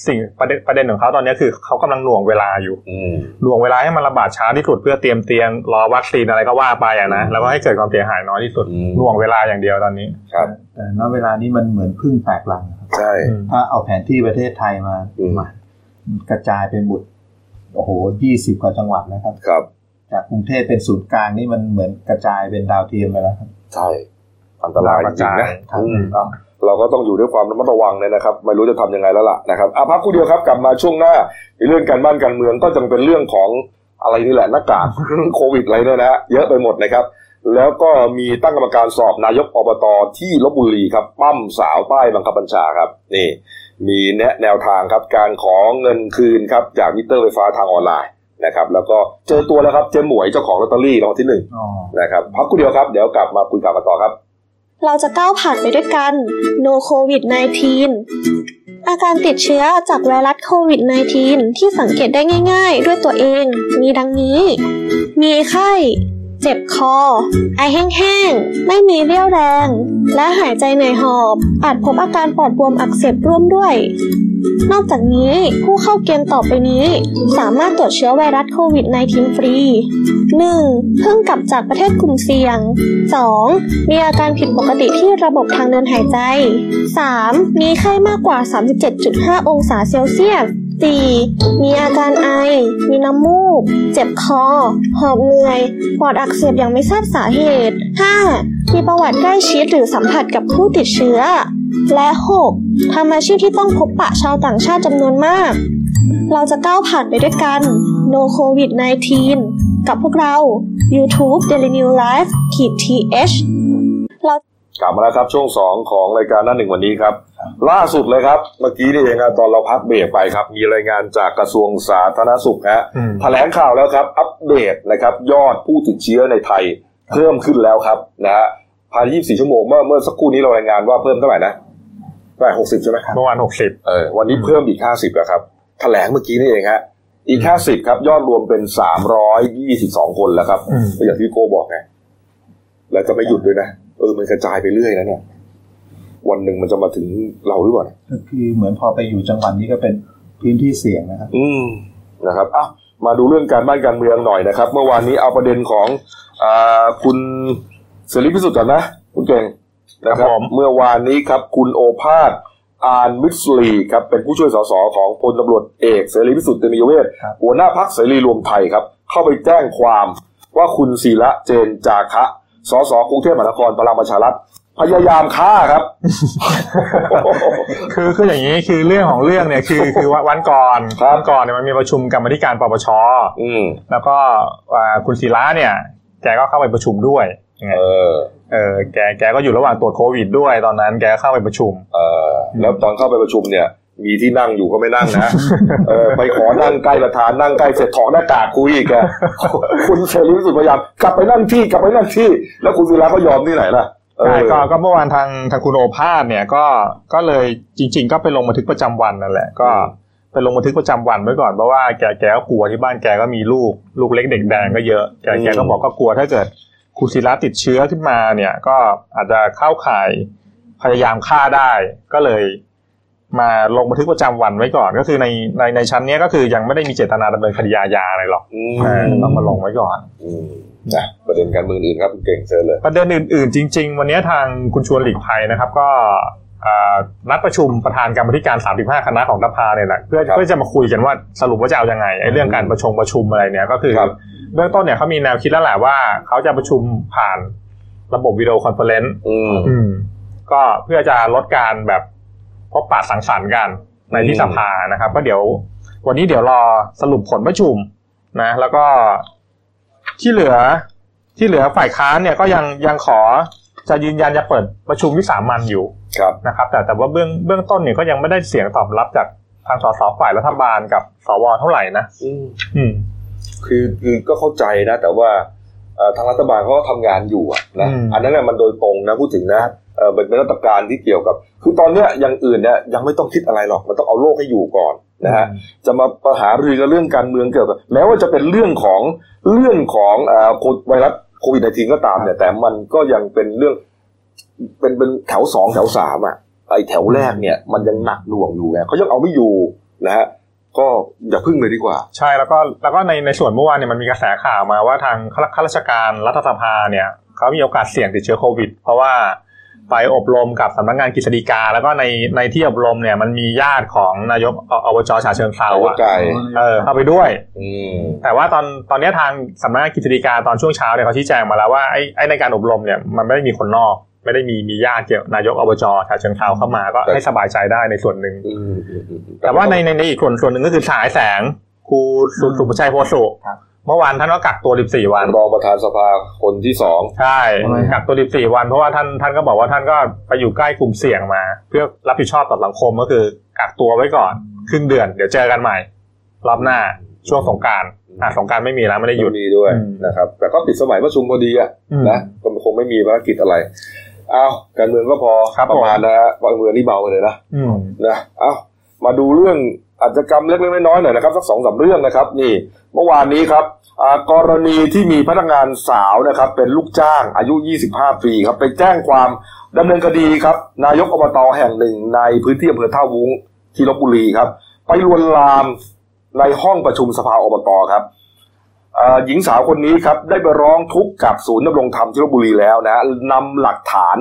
สิ่งประเด็นประเด็นของเขาตอนนี้คือเขากำลังหน่วงเวลาอยู่อืมหน่วงเวลาให้มันระบาดช้าที่สุดเพื่อเตรียมเตียงรอวัคซีนอะไรก็ว่าไปอะนะแล้วก็ให้เกิดความเสียหายน้อยที่สุดอืมหน่วงเวลาอย่างเดียวตอนนี้ครับแต่ณเวลานี้มันเหมือนพึ่งแตกลังครับใช่อืมถ้าเอาแผนที่ประเทศไทยมาอืมมากระจายเป็นหมุดโอ้โหยี่สิบกว่าจังหวัดแล้วครับครับ จากกรุงเทพเป็นศูนย์กลางนี่มันเหมือนกระจายเป็นดาวเทียมไปแล้วครับใช่อันตรายจริงๆนะครับอืมครับอะเราก็ต้องอยู่ด้วยความระมัดระวังเนี่ยนะครับ ไม่รู้จะทำยังไงแล้วล่ะนะครับอะพักครู่เดียวครับกลับมาช่วงหน้าในเรื่องการบ้านการเมืองก็จะเป็นเรื่องของอะไรนี่แหละหน้ากากเรื่องโควิดอะไรเนี่ยนะฮะเยอะไปหมดนะครับ แล้วก็มีตั้งกรรมการสอบนายกอบตที่ลบบุรีครับ ปั้มสาวใต้บังคับบัญชาครับนี่ มีแนะแนวทางครับการขอเงินคืนครับจากมิเตอร์ไฟฟ้าทางออนไลน์ นะครับ แล้วก็เจอตัวแล้วครับเจ๊หมวยเจ้าของลอตเตอรี่รางวัลที่หนึ่งอ๋อนะครับพักกูเดียวครับเดี๋ยวกลับมาคุยกันต่อครับ เราจะก้าวผ่านไปด้วยกัน No COVID 19 อาการติดเชื้อจากไวรัสโควิด -19 ที่สังเกตได้ง่าย ๆ ด้วยตัวเอง มีดังนี้ มีไข้เจ็บคอ ไอแห้งๆ ไม่มีเรี่ยวแรง และหายใจเหนื่อยหอบ อาจพบอาการปอดบวมอักเสบร่วมด้วย นอกจากนี้ผู้เข้าเกณฑ์ต่อไปนี้ สามารถตรวจเชื้อไวรัสโควิด -19 ฟรี 1. เพิ่งกลับจากประเทศกลุ่มเสี่ยง 2. มีอาการผิดปกติที่ระบบทางเดินหายใจ 3. มีไข้มากกว่า 37.5 องศาเซลเซียส 4. มีอาการไอ มีน้ำมูก เจ็บคอ หอบเหนื่อย ปอดอักเสบอย่างไม่ทราบสาเหตุ 5. มีประวัติใกล้ชิดหรือสัมผัสกับผู้ติดเชื้อ และ 6. ทำอาชีพที่ต้องพบปะชาวต่างชาติจำนวนมาก เราจะก้าวผ่านไปด้วยกัน No COVID 19กับพวกเรา YouTube Daily New Life ขีด th เรากลับมาแล้วครับช่วงสองของรายการหน้าหนึ่งวันนี้ครับ ล่าสุดเลยครับ เมื่อกี้นี่เองครับตอนเราพักเบรกไปครับ มีรายงานจากกระทรวงสาธารณสุขฮะอืมแถลงข่าวแล้วครับ อัปเดตนะครับ ยอดผู้ติดเชื้อในไทยเพิ่มขึ้นแล้วครับนะฮะ ภายใน24 ชั่วโมงเมื่อเมื่อสักครู่นี้เรารายงานว่าเพิ่มเท่าไหร่นะเท่าไหร่60 ใช่ไหมครับเมื่อวานหกสิบเออวันนี้เพิ่มอีก 50แล้วครับแถลงเมื่อกี้นี่เองฮะอีก 50 ครับ ยอดรวมเป็น 322 คนแล้วครับก็อย่างที่พี่โกบอกไงแล้วจะไม่หยุดด้วยนะเออมันกระจายไปเรื่อยนะเนี่ยวันหนึ่งมันจะมาถึงเราหรือเปล่าเนี่ยก็คือเหมือนพอไปอยู่จังหวัดนี้ก็เป็นพื้นที่เสี่ยงนะครับ อืมนะครับอะมาดูเรื่องการบ้านการเมืองหน่อยนะครับ เมื่อวานนี้เอาประเด็นของอ่าคุณ เสรีพิสุทธิ์ก่อนนะคุณเก่งนะครับเมื่อวานนี้ครับคุณโอภาสอานมิสลีครับเป็นผู้ช่วยสสของพลตำรวจเอกเสรีพิสุทธิ์เตมียเวทครับหัวหน้าพักเสรีรวมไทยครับ เข้าไปแจ้งความว่าคุณศิระเจนจาคะสสกรุงเทพมหานครพลังประชารัฐพยายามฆ่าครับ คือคืออย่างนี้คือเรื่องของเรื่องเนี่ยคือคือวันวันก่อนครับวันก่อนเนี่ยมันมีประชุมกรรมาธิการปปชอืมแล้วก็อ่าคุณศิระเนี่ยแกก็เข้าไปประชุมด้วย เออเออแกแกก็อยู่ระหว่างตรวจโควิดด้วยตอนนั้น แกก็เข้าไปประชุม เออแล้วตอนเข้าไปประชุมเนี่ย มีที่นั่งอยู่ก็ไม่นั่งนะเออไปขอนั่งใกล้ประธานนั่งใกล้เสร็จถอดหน้ากากคุยอีกอะคุณเสรีพิสุทธิ์พยายามกลับไปนั่งที่กลับไปนั่งที่ แล้วคุณศิระก็ยอมที่ไหนล่ะเออใช่ก็ก็เมื่อวานทางทางคุณโอภาสเนี่ยก็ก็เลยจริง ๆ ก็ไปลงบันทึกประจำวันนั่นแหละ ก็ไปลงบันทึกประจำวันไว้ก่อนเพราะว่าแกแกก็กลัวที่บ้านแกก็มีลูกลูกเล็กเด็กแดงก็เยอะแกแกก็บอกก็กลัวถ้าเกิด คุณศิระติดเชื้อขึ้นมาเนี่ย ก็อาจจะเข้าข่ายพยายามฆ่าได้ ก็เลย มาลงบันทึกประจำวันไว้ก่อน ก็คือในในในชั้นเนี้ยก็คือยังไม่ได้มีเจตนาดำเนินคดีอาญาอะไรหรอกอืมเออต้องมาลงไว้ก่อนอืมนะประเด็นการเมืองอื่นครับคุณเก่งเชิญเลย ประเด็นอื่น ๆ จริง ๆ วันนี้ทางคุณชวนหลีกภัยนะครับ ก็อ่า นัดประชุมประธานกรรมธิการ 35 คณะของสภาเนี่ยแหละเพื่อครับเพื่อจะมาคุยกันว่าสรุปว่าจะเอายังไงไอ้เรื่องการประชุมประชุมอะไรเนี่ยก็คือครับเบื้องต้นเนี่ยเขามีแนวคิดแล้วแหละว่าเขาจะประชุมผ่านระบบ video conference อืมอืมก็เพื่อจะลดการแบบพบปะสังสรรค์กันในที่อืมสภานะครับ ก็เดี๋ยว วันนี้เดี๋ยวรอสรุปผลประชุมนะ แล้วก็ที่เหลือที่เหลือฝ่ายค้านเนี่ยก็ยังยังขอ จะยืนยันจะเปิดประชุมวิสามัญอยู่ครับนะครับ แต่แต่ว่าเบื้องเบื้องต้นเนี่ยก็ยังไม่ได้เสียงตอบรับจากทางสสฝ่ายรัฐบาลกับสวเท่าไหร่นะอืมอืมคือคือก็เข้าใจนะ แต่ว่าเอ่อทางรัฐบาลเขาก็ทำงานอยู่อะนะอืมอันนั้นน่ะมันโดยตรงนะพูดถึงนะเออเป็นมาตรการที่เกี่ยวกับ คือตอนเนี้ยอย่างอื่นเนี่ยยังไม่ต้องคิดอะไรหรอกมันต้องเอาโลกให้อยู่ก่อนนะฮะจะมาปัญหารือกันเรื่องการเมืองเกี่ยวกับแม้ว่าจะเป็นเรื่องของเรื่องของเอ่อโคไวรัส โควิดในทีก็ตามเนี่ย แต่มันก็ยังเป็นเรื่อง เป็นเป็นแถวสองแถวสามอะไอแถวแรกเนี่ย มันยังหนักหน่วงอยู่ไงเขายังเอาไม่อยู่นะฮะก็อย่าพึ่งเลยดีกว่า ใช่แล้วก็แล้วก็ในในส่วนเมื่อวานเนี่ยมันมีกระแสข่าวมาว่าทางข้าข้าราชการรัฐสภาเนี่ยเขามีโอกาสเสี่ยงติดเชื้อโควิด เพราะว่า ไปอบรมกับสำนักงานกฤษฎีกา แล้วก็ในในที่อบรมเนี่ยมันมีญาติของนายกออบจฉะเชิงเทราเอาอะไก่เออเข้าไปด้วยอืมแต่ว่าตอนตอนเนี้ยทางสำนักงานกฤษฎีกาตอนช่วงเช้าเนี่ยเขาชี้แจงมาแล้วว่าไอ้ไอ้ในการอบรมเนี่ยมันไม่ได้มีคนนอก ไม่ได้มีมีญาติเกี่ยวนายกอบจฉะเชิงเทราเข้ามาก็ให้สบายใจได้ในส่วนหนึ่งอืมอืมอืมแต่ว่าในในในอีกส่วนส่วนหนึ่งก็คือสายแสงครูสุสุภชัยโพสุครับ เมื่อวานท่านก็กักตัว 14 วันรองประธานสภาคนที่สองใช่ทำไมฮะกักตัว 14 วันเพราะว่าท่านท่านก็บอกว่าท่านก็ไปอยู่ใกล้กลุ่มเสี่ยงมา เพื่อรับผิดชอบต่อสังคมก็คือกักตัวไว้ก่อน ครึ่งเดือน เดี๋ยวเจอกันใหม่ รอบหน้าช่วงสงกรารอะสงกรารไม่มีแล้วไม่ได้หยุดมีด้วยอืมนะครับ แต่ก็ปิดสมัยประชุมพอดีอะอืมนะก็คงไม่มีภารกิจอะไรอ้าวการเมืองก็พอครับประมาณนะฮะการเมืองนี่เบาไปเลยนะอืมนะเอ้ามาดูเรื่อง อาชญากรรมเล็กๆน้อยๆหน่อยนะครับสักสองสามเรื่องนะครับ นี่เมื่อวานนี้ครับกรณีที่มีพนักงานสาวนะครับ เป็นลูกจ้างอายุ 25 ปีครับไปแจ้งความดำเนินคดีครับ นายกอบตแห่งหนึ่งในพื้นที่อำเภอท่าวุ้งที่ลบบุรีครับ ไปลวนลามในห้องประชุมสภาอบตครับหญิงสาวคนนี้ครับได้ไปร้องทุกข์กับศูนย์ดำรงธรรมที่ลบบุรีแล้วนะฮะนำหลักฐาน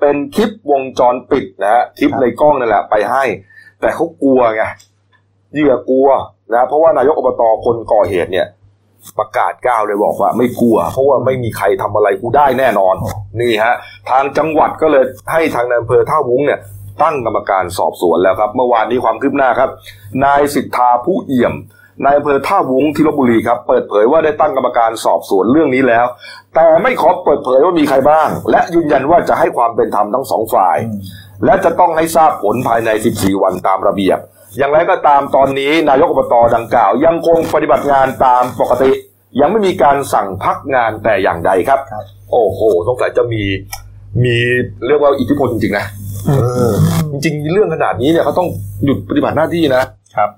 เป็นคลิปวงจรปิดนะฮะคลิปในกล้องนั่นแหละไปให้ แต่เขากลัวไง เหยื่อกลัวนะเพราะว่านายกอบตคนก่อเหตุเนี่ย ประกาศก้าวเลยบอกว่า ไม่กลัว เพราะว่าไม่มีใครทำอะไรกูได้แน่นอน นี่ฮะ ทางจังหวัดก็เลยให้ทางนายอำเภอท่าวุ้งเนี่ย ตั้งกรรมการสอบสวนแล้วครับ เมื่อวานนี้ความคืบหน้าครับ นายสิทธาผู้เอี่ยมนายอำเภอท่าวุ้งที่ลบบุรีครับ เปิดเผยว่าได้ตั้งกรรมการสอบสวนเรื่องนี้แล้ว แต่ไม่ขอเปิดเผยว่ามีใครบ้าง และยืนยันว่าจะให้ความเป็นธรรมทั้งสองฝ่าย และจะต้องให้ทราบผลภายใน 14 วันตามระเบียบ อย่างไรก็ตามตอนนี้นายกอบตดังกล่าว ยังคงปฏิบัติงานตามปกติ ยังไม่มีการสั่งพักงานแต่อย่างใดครับครับโอ้โหสงสัยจะมีมีเรียกว่าอิทธิพลจริงๆนะเออจริงๆเรื่องขนาดนี้เนี่ยเขาต้องหยุดปฏิบัติหน้าที่นะครับ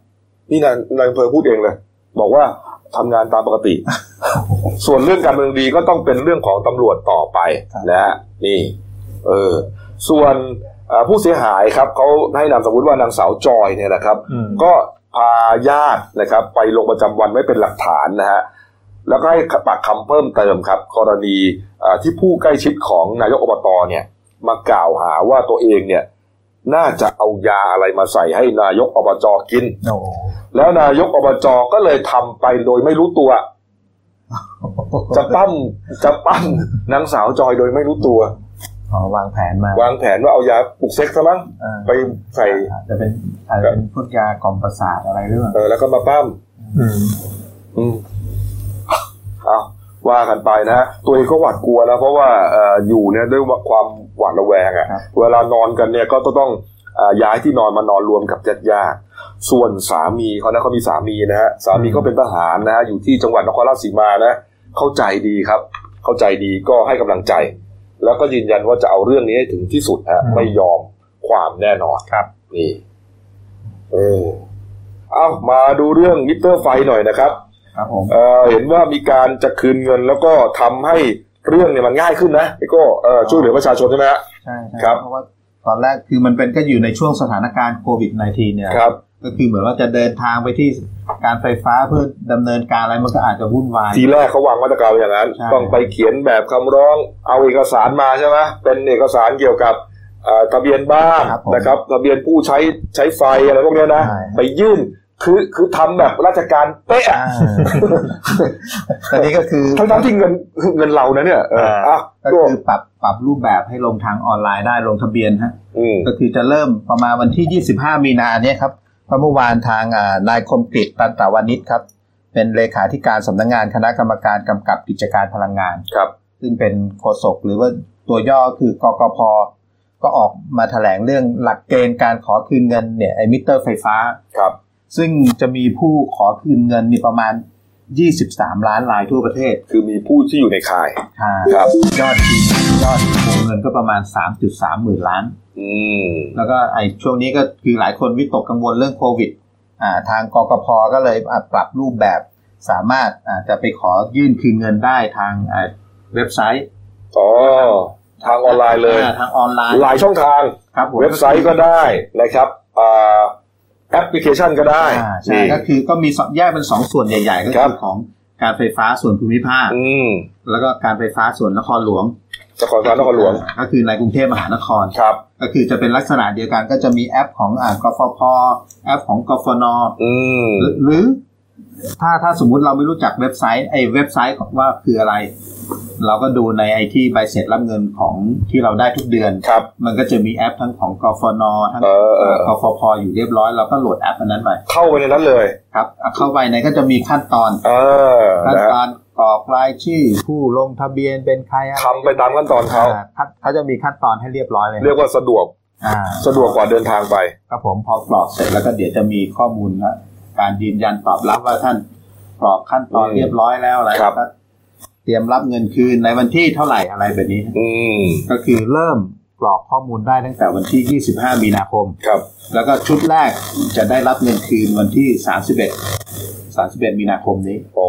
นี่นายนายอำเภอพูดเองเลย บอกว่าทำงานตามปกติ ส่วนเรื่องการเมืองดีก็ต้องเป็นเรื่องของตำรวจต่อไปครับนะฮะนี่ เออ ส่วนเอ่อ ผู้เสียหายครับเขาให้นามสมมติว่านางสาวจอยเนี่ยนะครับอืมก็พาญาตินะครับ ไปลงประจำวันไว้เป็นหลักฐานนะฮะแล้วก็ให้ปากคำเพิ่มเติมครับ กรณีเอ่อที่ผู้ใกล้ชิดของนายกอบตเนี่ยมากล่าวหาว่าตัวเองเนี่ยน่าจะเอายาอะไรมาใส่ให้นายกอบจกินโอ้แล้วนายกอบจก็เลยทำไปโดยไม่รู้ตัว จะปั้มจะปั้มนางสาวจอยโดยไม่รู้ตัว อ๋อวางแผนมาวางแผนว่าเอายาปลุกเซ็กซ์ซะมั้งอ่าไปใส่อาจจะเป็นอาจจะเป็นพวกยากล่อมประสาทอะไรหรือเปล่าเออแล้วก็มาปั้มอืม อืมเอาว่ากันไปนะฮะตัวเองก็หวาดกลัวนะเพราะว่าเอ่ออยู่เนี่ยด้วยความหวาดระแวงอะ่ะ เวลานอนกันเนี่ยก็ต้องเอ่อย้ายที่นอนมานอนรวมกับญาติญาติๆส่วนสามีเขานะเขามีสามีนะฮะสามีเขาเป็นทหารนะฮะอยู่ที่จังหวัดนครราชสีมานะ เข้าใจดีครับ เข้าใจดีก็ให้กำลังใจ แล้วก็ยืนยันว่าจะเอาเรื่องนี้ให้ถึงที่สุดฮะไม่ยอมความแน่นอนครับ นี่ เออเอามาดูเรื่องมิเตอร์ไฟหน่อยนะครับ ครับผมเออเห็นว่ามีการจะคืนเงินแล้วก็ทำให้เรื่องเนี่ยมันง่ายขึ้นนะพี่โก้เออช่วยเหลือประชาชนใช่ไหมฮะใช่ใช่ครับเพราะว่าตอนแรกคือมันเป็นก็อยู่ในช่วงสถานการณ์โควิด -19 เนี่ยครับ ก็คือเหมือนว่าจะเดินทางไปที่การไฟฟ้าเพื่อดำเนินการอะไรมันก็อาจจะวุ่นวาย ทีแรกเขาวางมาตรการไว้อย่างนั้นใช่ต้องไปเขียนแบบคำร้องเอาเอกสารมาใช่ไหมเป็นเอกสารเกี่ยวกับเอ่อทะเบียนบ้านครับผมนะครับ ทะเบียนผู้ใช้ใช้ไฟอะไรพวกเนี้ยนะใช่ไปยื่นคือคือทำแบบราชการเป๊ะอ่าแต่นี้ก็คือทั้งทั้งๆที่เงินเงินเรานะเนี่ยเอออะก็ก็คือปรับปรับรูปแบบให้ลงทางออนไลน์ได้ลงทะเบียนฮะอืมก็คือจะเริ่มประมาณวันที่ 25 มีนาเนี่ยครับ เพราะเมื่อวานทางอ่านายคมกริตตันตาวานิชครับ เป็นเลขาธิการสำนักงานคณะกรรมการกำกับกิจการพลังงานครับ ซึ่งเป็นโฆษกหรือว่าตัวย่อคือกกพก็ออกมาแถลงเรื่องหลักเกณฑ์การขอคืนเงินเนี่ยไอมิเตอร์ไฟฟ้าครับ ซึ่งจะมีผู้ขอคืนเงินนี่ประมาณ 23 ล้านรายทั่วประเทศ คือมีผู้ที่อยู่ในข่ายค่ะครับยอดจริงยอดวงเงินก็ประมาณ 3.3หมื่นล้านอืม แล้วก็ไอ้ช่วงนี้ก็คือหลายคนวิตกกังวลเรื่องโควิดอ่าทางกกพก็เลยอะปรับรูปแบบสามารถอ่าจะไปขอยื่นคืนเงินได้ทางอ่าเว็บไซต์อ๋อทางออนไลน์เลยอ่าทางออนไลน์หลายช่องทางครับผมเว็บไซต์ก็ได้นะครับอ่าแอปพลิเคชันก็ได้อ่าใช่นี่ก็คือก็มีสองแยกเป็นสองส่วนใหญ่ ๆ ก็ครับคือของการไฟฟ้าส่วนภูมิภาคอืมแล้วก็การไฟฟ้าส่วนนครหลวง นครสวรรค์นครหลวงอ่าก็คือในกรุงเทพมหานครครับ ก็คือจะเป็นลักษณะเดียวกันก็จะมีแอปของอ่ากฟภแอปของกฟนอืมหรือหรือ ถ้าถ้าสมมุติเราไม่รู้จักเว็บไซต์ไอ้เว็บไซต์ว่าคืออะไร เราก็ดูในไอ้ที่ใบเสร็จรับเงินของที่เราได้ทุกเดือนครับ มันก็จะมีแอปทั้งของกฟนทั้งเออเออกฟพอยู่เรียบร้อยเราก็โหลดแอปอันนั้นไปเข้าไปในนั้นเลยครับอะเข้าไปในก็จะมีขั้นตอนเออขั้นนะฮะตอน กรอกรายชื่อ ผู้ลงทะเบียนเป็นใครอะไรทำไปตามขั้นตอนเขาอ่ขั้นเขาจะมีขั้นตอนให้เรียบร้อยเลย เรียกว่าสะดวกอ่าสะดวกกว่าเดินทางไป ครับผมพอกรอกเสร็จแล้วก็เดี๋ยวจะมีข้อมูลนะการยืนยันตอบรับว่าท่านกรอกขั้นตอนอืมเรียบร้อยแล้วอะไรครับก็เตรียมรับเงินคืนในวันที่เท่าไหร่อะไรแบบนี้ อืมก็คือเริ่ม กรอกข้อมูลได้ตั้งแต่วันที่ 25 มีนาคม ครับ แล้วก็ชุดแรกจะได้รับเงินคืนวันที่ 31 31 มีนาคมนี้ โอ้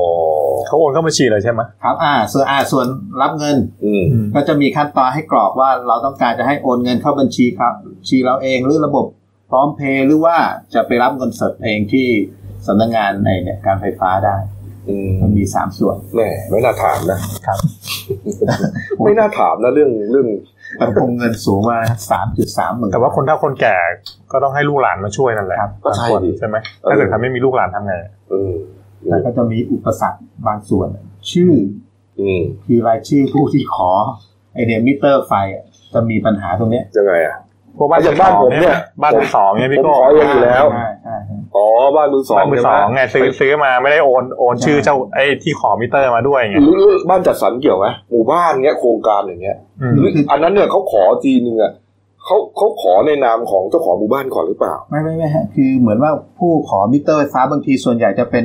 เขาโอนเข้าบัญชีเลยใช่ไหมครับอ่าส่วนอ่าส่วนรับเงิน อืมก็จะมีขั้นตอนให้กรอกว่าเราต้องการจะให้โอนเงินเข้าบัญชีครับบัญชีเราเองหรือระบบพร้อมเพย์หรือว่าจะไปรับเงินสดเองที่สำนักงานในเนี่ยการไฟฟ้าได้ อืมมันมีสามส่วน แหม่ไม่น่าถามนะครับ ไม่น่าถามนะเรื่องเรื่อง แต่คงเงินสูงว่าสามจุดสามหมื่นแต่ว่าคนเฒ่าคนแก่ก็ต้องให้ลูกหลานมาช่วยนั่นแหละครับก็ใช่บางคนดิใช่ไหมถ้าเกิดเขาไม่มีลูกหลานทำไงเออแต่ก็จะมีอุปสรรคบางส่วน ชื่ออืมคือรายชื่อผู้ที่ขอไอเดียมิเตอร์ไฟอะจะมีปัญหาตรงเนี้ยยังไงอะพวกบ้านอย่างบ้านผมเนี่ยบ้านมือสองเนี่ยพี่ผมโก้ขอเองอยู่แล้วใช่ใช่ใช่ อ๋อบ้านมือสองบ้านมือสองใช่ไหไงซื้อซื้อมาไม่ได้โอนโอนชื่อเจ้าไอ้ที่ขอมิเตอร์มาด้วยไงหรือบ้านจัดสรรเกี่ยวไหมหมู่บ้านเงี้ยโครงการอย่างเงี้ยอืมหรืออันนั้นเนี่ยเขาขอทีนึงอะเขาเขาขอในนามของเจ้าของหมู่บ้านก่อนหรือเปล่า ไม่ไม่ไม่ฮะคือเหมือนว่าผู้ขอมิเตอร์ไฟฟ้าบางทีส่วนใหญ่จะเป็น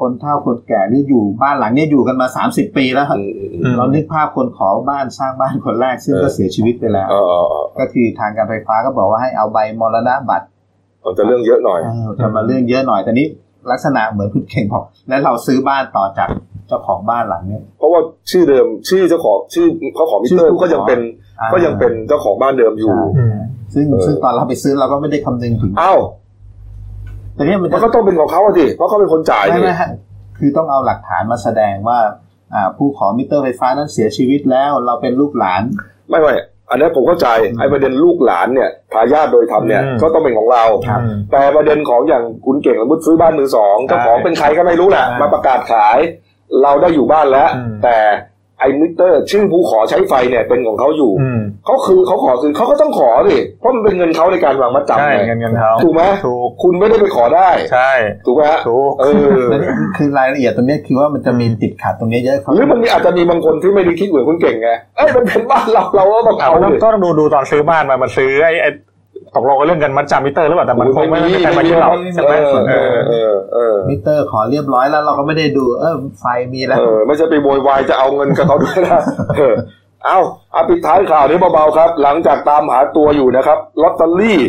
คนเฒ่าคนแก่หรืออยู่บ้านหลังเนี้ยอยู่กันมา 30 ปีแล้วครับอืมอืมอืมอืมเรานึกภาพคนขอบ้านสร้างบ้านคนแรกซึ่งเออก็เสียชีวิตไปแล้วเออเออเออก็คือทางการไฟฟ้าก็บอกว่าให้เอาใบมรณบัตร มันจะเรื่องเยอะหน่อยเออจะมาเรื่องเยอะหน่อยแต่นี้ลักษณะเหมือนคุณเก่งบอกแล้วเราซื้อบ้านต่อจากเจ้าของบ้านหลังเนี้ยเพราะว่าชื่อเดิมชื่อเจ้าของชื่อเขาของมิเตอร์ชื่อผู้ขอก็ยังเป็นอ่าก็ยังเป็นเจ้าของบ้านเดิมอยู่ใช่อืมซึ่งเออซึ่งตอนเราไปซื้อเราก็ไม่ได้คำนึงถึงอ้าวแต่เนี้ยมันมัจะนก็ต้องเป็นของเขาอะดิเพราะเขาเป็นคนจ่ายไม่นี่ไม่ฮะคือต้องเอาหลักฐานมาแสดงว่าอ่า ผู้ขอมิเตอร์ไฟฟ้านั้นเสียชีวิตแล้ว เราเป็นลูกหลาน ไม่ไม่ อันนี้ผมเข้าใจไอ้ประเด็นลูกหลานเนี่ยทายาทโดยธรรมเนี่ยอืมก็ต้องเป็นของเราครับอืมแต่ประเด็นของอย่างคุณเก่งสมมติซื้อบ้านมือสองเจ้าของเป็นใครก็ไม่รู้แหละใช่มาประกาศขาย เราได้อยู่บ้านแล้วอืมแต่ ไอ้มิเตอร์ ชื่อผู้ขอใช้ไฟเนี่ยเป็นของเขาอยู่อืมเขาคือเขาขอคืนเขาก็ต้องขอดิเพราะมันเป็นเงินเขาในการวางมัดจำใช่ไงเงินเงินเขาถูกไหมถูกคุณไม่ได้ไปขอได้ใช่ถูกไหมฮะถูกเออแล้วนี่คือรายละเอียดตรงเนี้ยคือว่ามันจะมีติดขัดตรงเนี้ยเยอะเขาหรือมันมีอาจจะมีบางคนที่ไม่ได้คิดเหมือนคุณเก่งไงเอ้ยมันเป็นบ้านเราเราก็ต้องเอาเอาต้องดิต้องดูดูตอนซื้อบ้านมามันซื้อไอ้ไอ้ ตกลงกันเรื่องเงินมัดจำมิเตอร์หรือเปล่าแต่มันคงไม่ไม่มีใครมายึดหรอกใช่ไหมเออเอเอออเออเออมิเตอร์ขอเรียบร้อยแล้วเราก็ไม่ได้ดูเออไฟมีแล้วเออไม่ใช่ไปโวยวายจะเอาเงินกับเขาด้วยนะเออเอาเอาปิดท้ายข่าวนี้เบาๆครับ หลังจากตามหาตัวอยู่นะครับลอตเตอรี่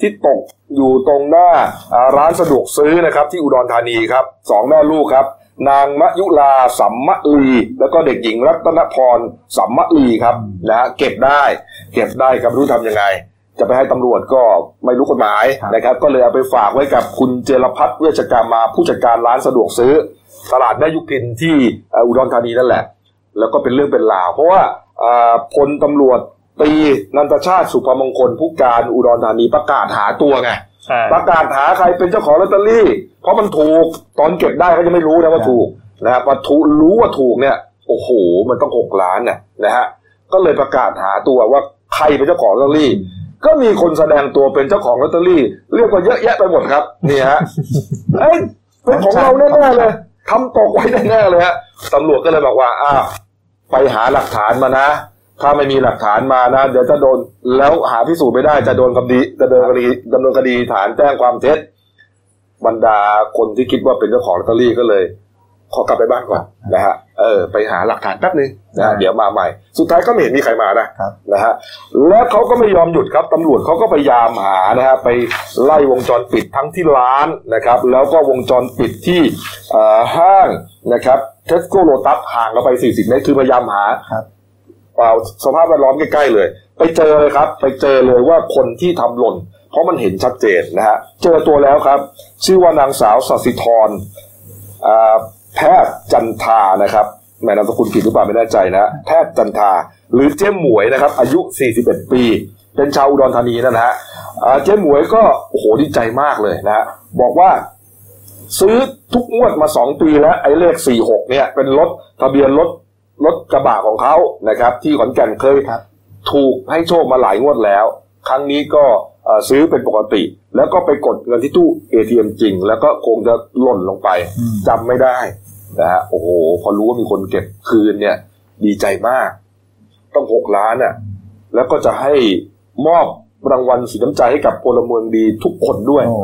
ที่ตกอยู่ตรงหน้าอ่าร้านสะดวกซื้อนะครับ ที่อุดรธานีครับสองแม่ลูกครับ นางมะยุลาสัมมะลี แล้วก็เด็กหญิงรัตนพรสัมมะลีครับนะฮะเก็บได้ เก็บได้ครับไม่รู้ทำยังไง จะไปให้ตำรวจก็ไม่รู้กฎหมายครับนะครับ ก็เลยเอาไปฝากไว้กับคุณเจรพัฒน์เวชกรรมมาผู้จัดการร้านสะดวกซื้อ ตลาดแม่ยุพินที่เอ่ออุดรธานีนั่นแหละ แล้วก็เป็นเรื่องเป็นราว เพราะว่าอ่าพลตำรวจตรีนันทชาติสุภมงคลผู้การอุดรธานีประกาศหาตัวไงใช่ประกาศหาใครเป็นเจ้าของลอตเตอรี่ เพราะมันถูกตอนเก็บได้เขาจะไม่รู้นะว่าถูกนะฮะพอถูกรู้ว่าถูกเนี่ยโอ้โห มันต้องหกล้านน่ะนะฮะก็เลยประกาศหาตัวว่าใครเป็นเจ้าของลอตเตอรี่ ก็มีคนแสดงตัวเป็นเจ้าของลอตเตอรี่ เรียกว่าเยอะแยะไปหมดครับ นี่ฮะเอ้ยเป็นของเราแน่ๆเลยทำตกไว้แน่ๆเลยฮะตำรวจก็เลยบอกว่าอ้าวไปหาหลักฐานมานะ ถ้าไม่มีหลักฐานมานะ เดี๋ยวจะโดนแล้วหาพิสูจน์ไม่ได้จะโดนคดีจะโดนคดีดำเนินคดีฐานแจ้งความเท็จบรรดาคนที่คิดว่าเป็นเจ้าของลอตเตอรี่ก็เลย ขอกลับไปบ้านก่อนนะฮะเออไปหาหลักฐานแป๊บนึงนะฮะเดี๋ยวมาใหม่ สุดท้ายก็ไม่เห็นมีใครมานะครับนะฮะและเขาก็ไม่ยอมหยุดครับตำรวจเขาก็พยายามหานะฮะไปไล่วงจรปิดทั้งที่ร้านนะครับ แล้วก็วงจรปิดที่เอ่อห้างนะครับเทสโก้โลตัสห่างกันไป 40 เมตรคือพยายามหาครับเอ่อสภาพแวดล้อมใกล้ๆเลย ไปเจอเลยครับ ไปเจอเลยว่าคนที่ทำหล่น เพราะมันเห็นชัดเจนนะฮะเจอตัวแล้วครับ ชื่อว่านางสาวสัสิธรอ่า แพทย์จันทานะครับแม่นามสกุลผิดหรือเปล่าไม่แน่ใจนะแพทย์จันทา หรือเจ๊หมวยนะครับ อายุ 41 ปี เป็นชาวอุดรธานีนั่นนะฮะอ่าเจ๊หมวยก็โอ้โหดีใจมากเลยนะฮะบอกว่าซื้อทุกงวดมาสองปีแล้ว ไอ้เลขสี่หกเนี่ย เป็นรถทะเบียนรถรถกระบะของเขานะครับ ที่ขอนแก่นเคยครับถูกให้โชคมาหลายงวดแล้ว ครั้งนี้ก็เอ่อ ซื้อเป็นปกติ แล้วก็ไปกดเงินที่ตู้ ATM จริง แล้วก็คงจะหล่นลงไปอืมจำไม่ได้นะฮะโอ้โห พอรู้ว่ามีคนเก็บคืนเนี่ย ดีใจมาก ต้องหกล้านอะ แล้วก็จะให้มอบรางวัลสีน้ำใจให้กับพลเมืองดีทุกคนด้วยโอ้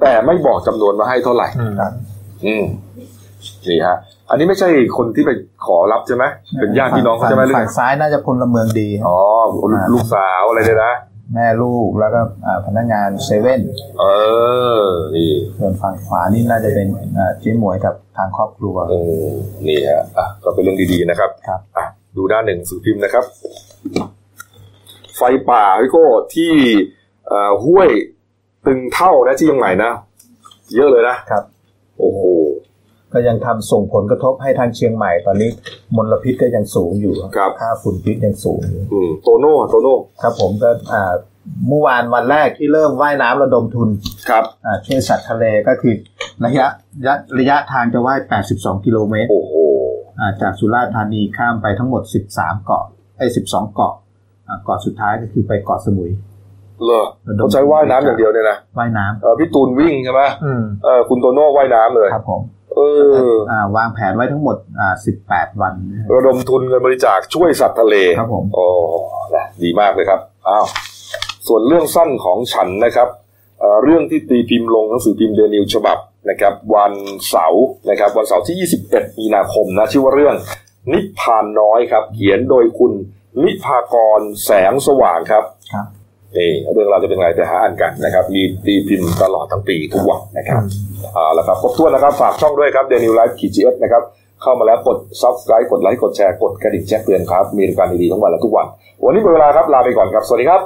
แต่ไม่บอกจำนวนมาให้เท่าไหร่อืมครับอืมนี่ฮะอันนี้ไม่ใช่คนที่ไปขอรับใช่ไหมเป็นญาติพี่น้องเขาใช่ไหมหรือฝั่ไงงซ้ายน่าจะพลเมืองดีครับอ๋อลูกสาวอะไรเนี่ยนะ แม่ลูกแล้วก็อ่าพนักงานเซเว่นเออนี่ส่วนฝั่งขวานี่น่าจะเป็นอ่าเจ๊หมวยกับทางครอบครัวเออนี่ฮะอะก็เป็นเรื่องดีๆนะครับครับอะดูด้านหนึ่งสื่อพิมพ์นะครับ ไฟป่าพี่โก้ที่เอ่อห้วยตึงเท่านะที่เชียังใหม่นะ เยอะเลยนะครับ โอ้โห ก็ยังทำส่งผลกระทบให้ทางเชียงใหม่ตอนนี้มลพิษก็ยังสูงอยู่ครับค่าฝุ่นพิษยังสูงอยู่อืมโตโน่โตโน่ครับผมก็อ่าเมื่อวานวันแรกที่เริ่มว่ายน้ำระดมทุนครับอ่าช่วยสัตว์ทะเลก็คือระยะระยะระยะทางจะว่าย 82 กิโลเมตรโอ้โหอ่าจากสุราษฎร์ธานีข้ามไปทั้งหมด 13 เกาะไอ้12 เกาะอ่าเกาะสุดท้ายก็คือไปเกาะสมุยเหรอเขาใช้ว่ายน้ำอย่างเดียวเนี่ยนะว่ายน้เออพี่ตูนวิ่งใช่ไหมอืมเออคุณโตโน่ว่ายน้ำเลยำครับผมเอออ่า วางแผนไว้ทั้งหมดอ่า18 วันนะครับระดมทุนเงินบริจาคช่วยสัตว์ทะเลครับผมโอ้นะดีมากเลยครับอ้าวส่วนเรื่องสั้นของฉันนะครับเอ่อเรื่องที่ตีพิมพ์ลงหนังสือพิมพ์เดนิวฉบับนะครับวันเสาร์นะครับวันเสาร์ที่ 21 มีนาคมนะชื่อว่าเรื่องนิพพานน้อยครับ เขียนโดยคุณนิพากรแสงสว่างครับครับ นี่เรื่องราวจะเป็นไงแต่หาอ่านกันนะครับมีตีพิมพ์ตลอดทั้งปีทุกวันนะครับเอาละครับครบถ้วนนะครับฝากช่องด้วยครับ Dailynews Live ขีด TH นะครับเข้ามาแล้วกด subscribe กดไลค์กดแชร์กดกระดิ่งแจ้งเตือนครับมีรายการดีๆทั้งวันและทุกวัน วันนี้หมดเวลาครับลาไปก่อนครับสวัสดีครับ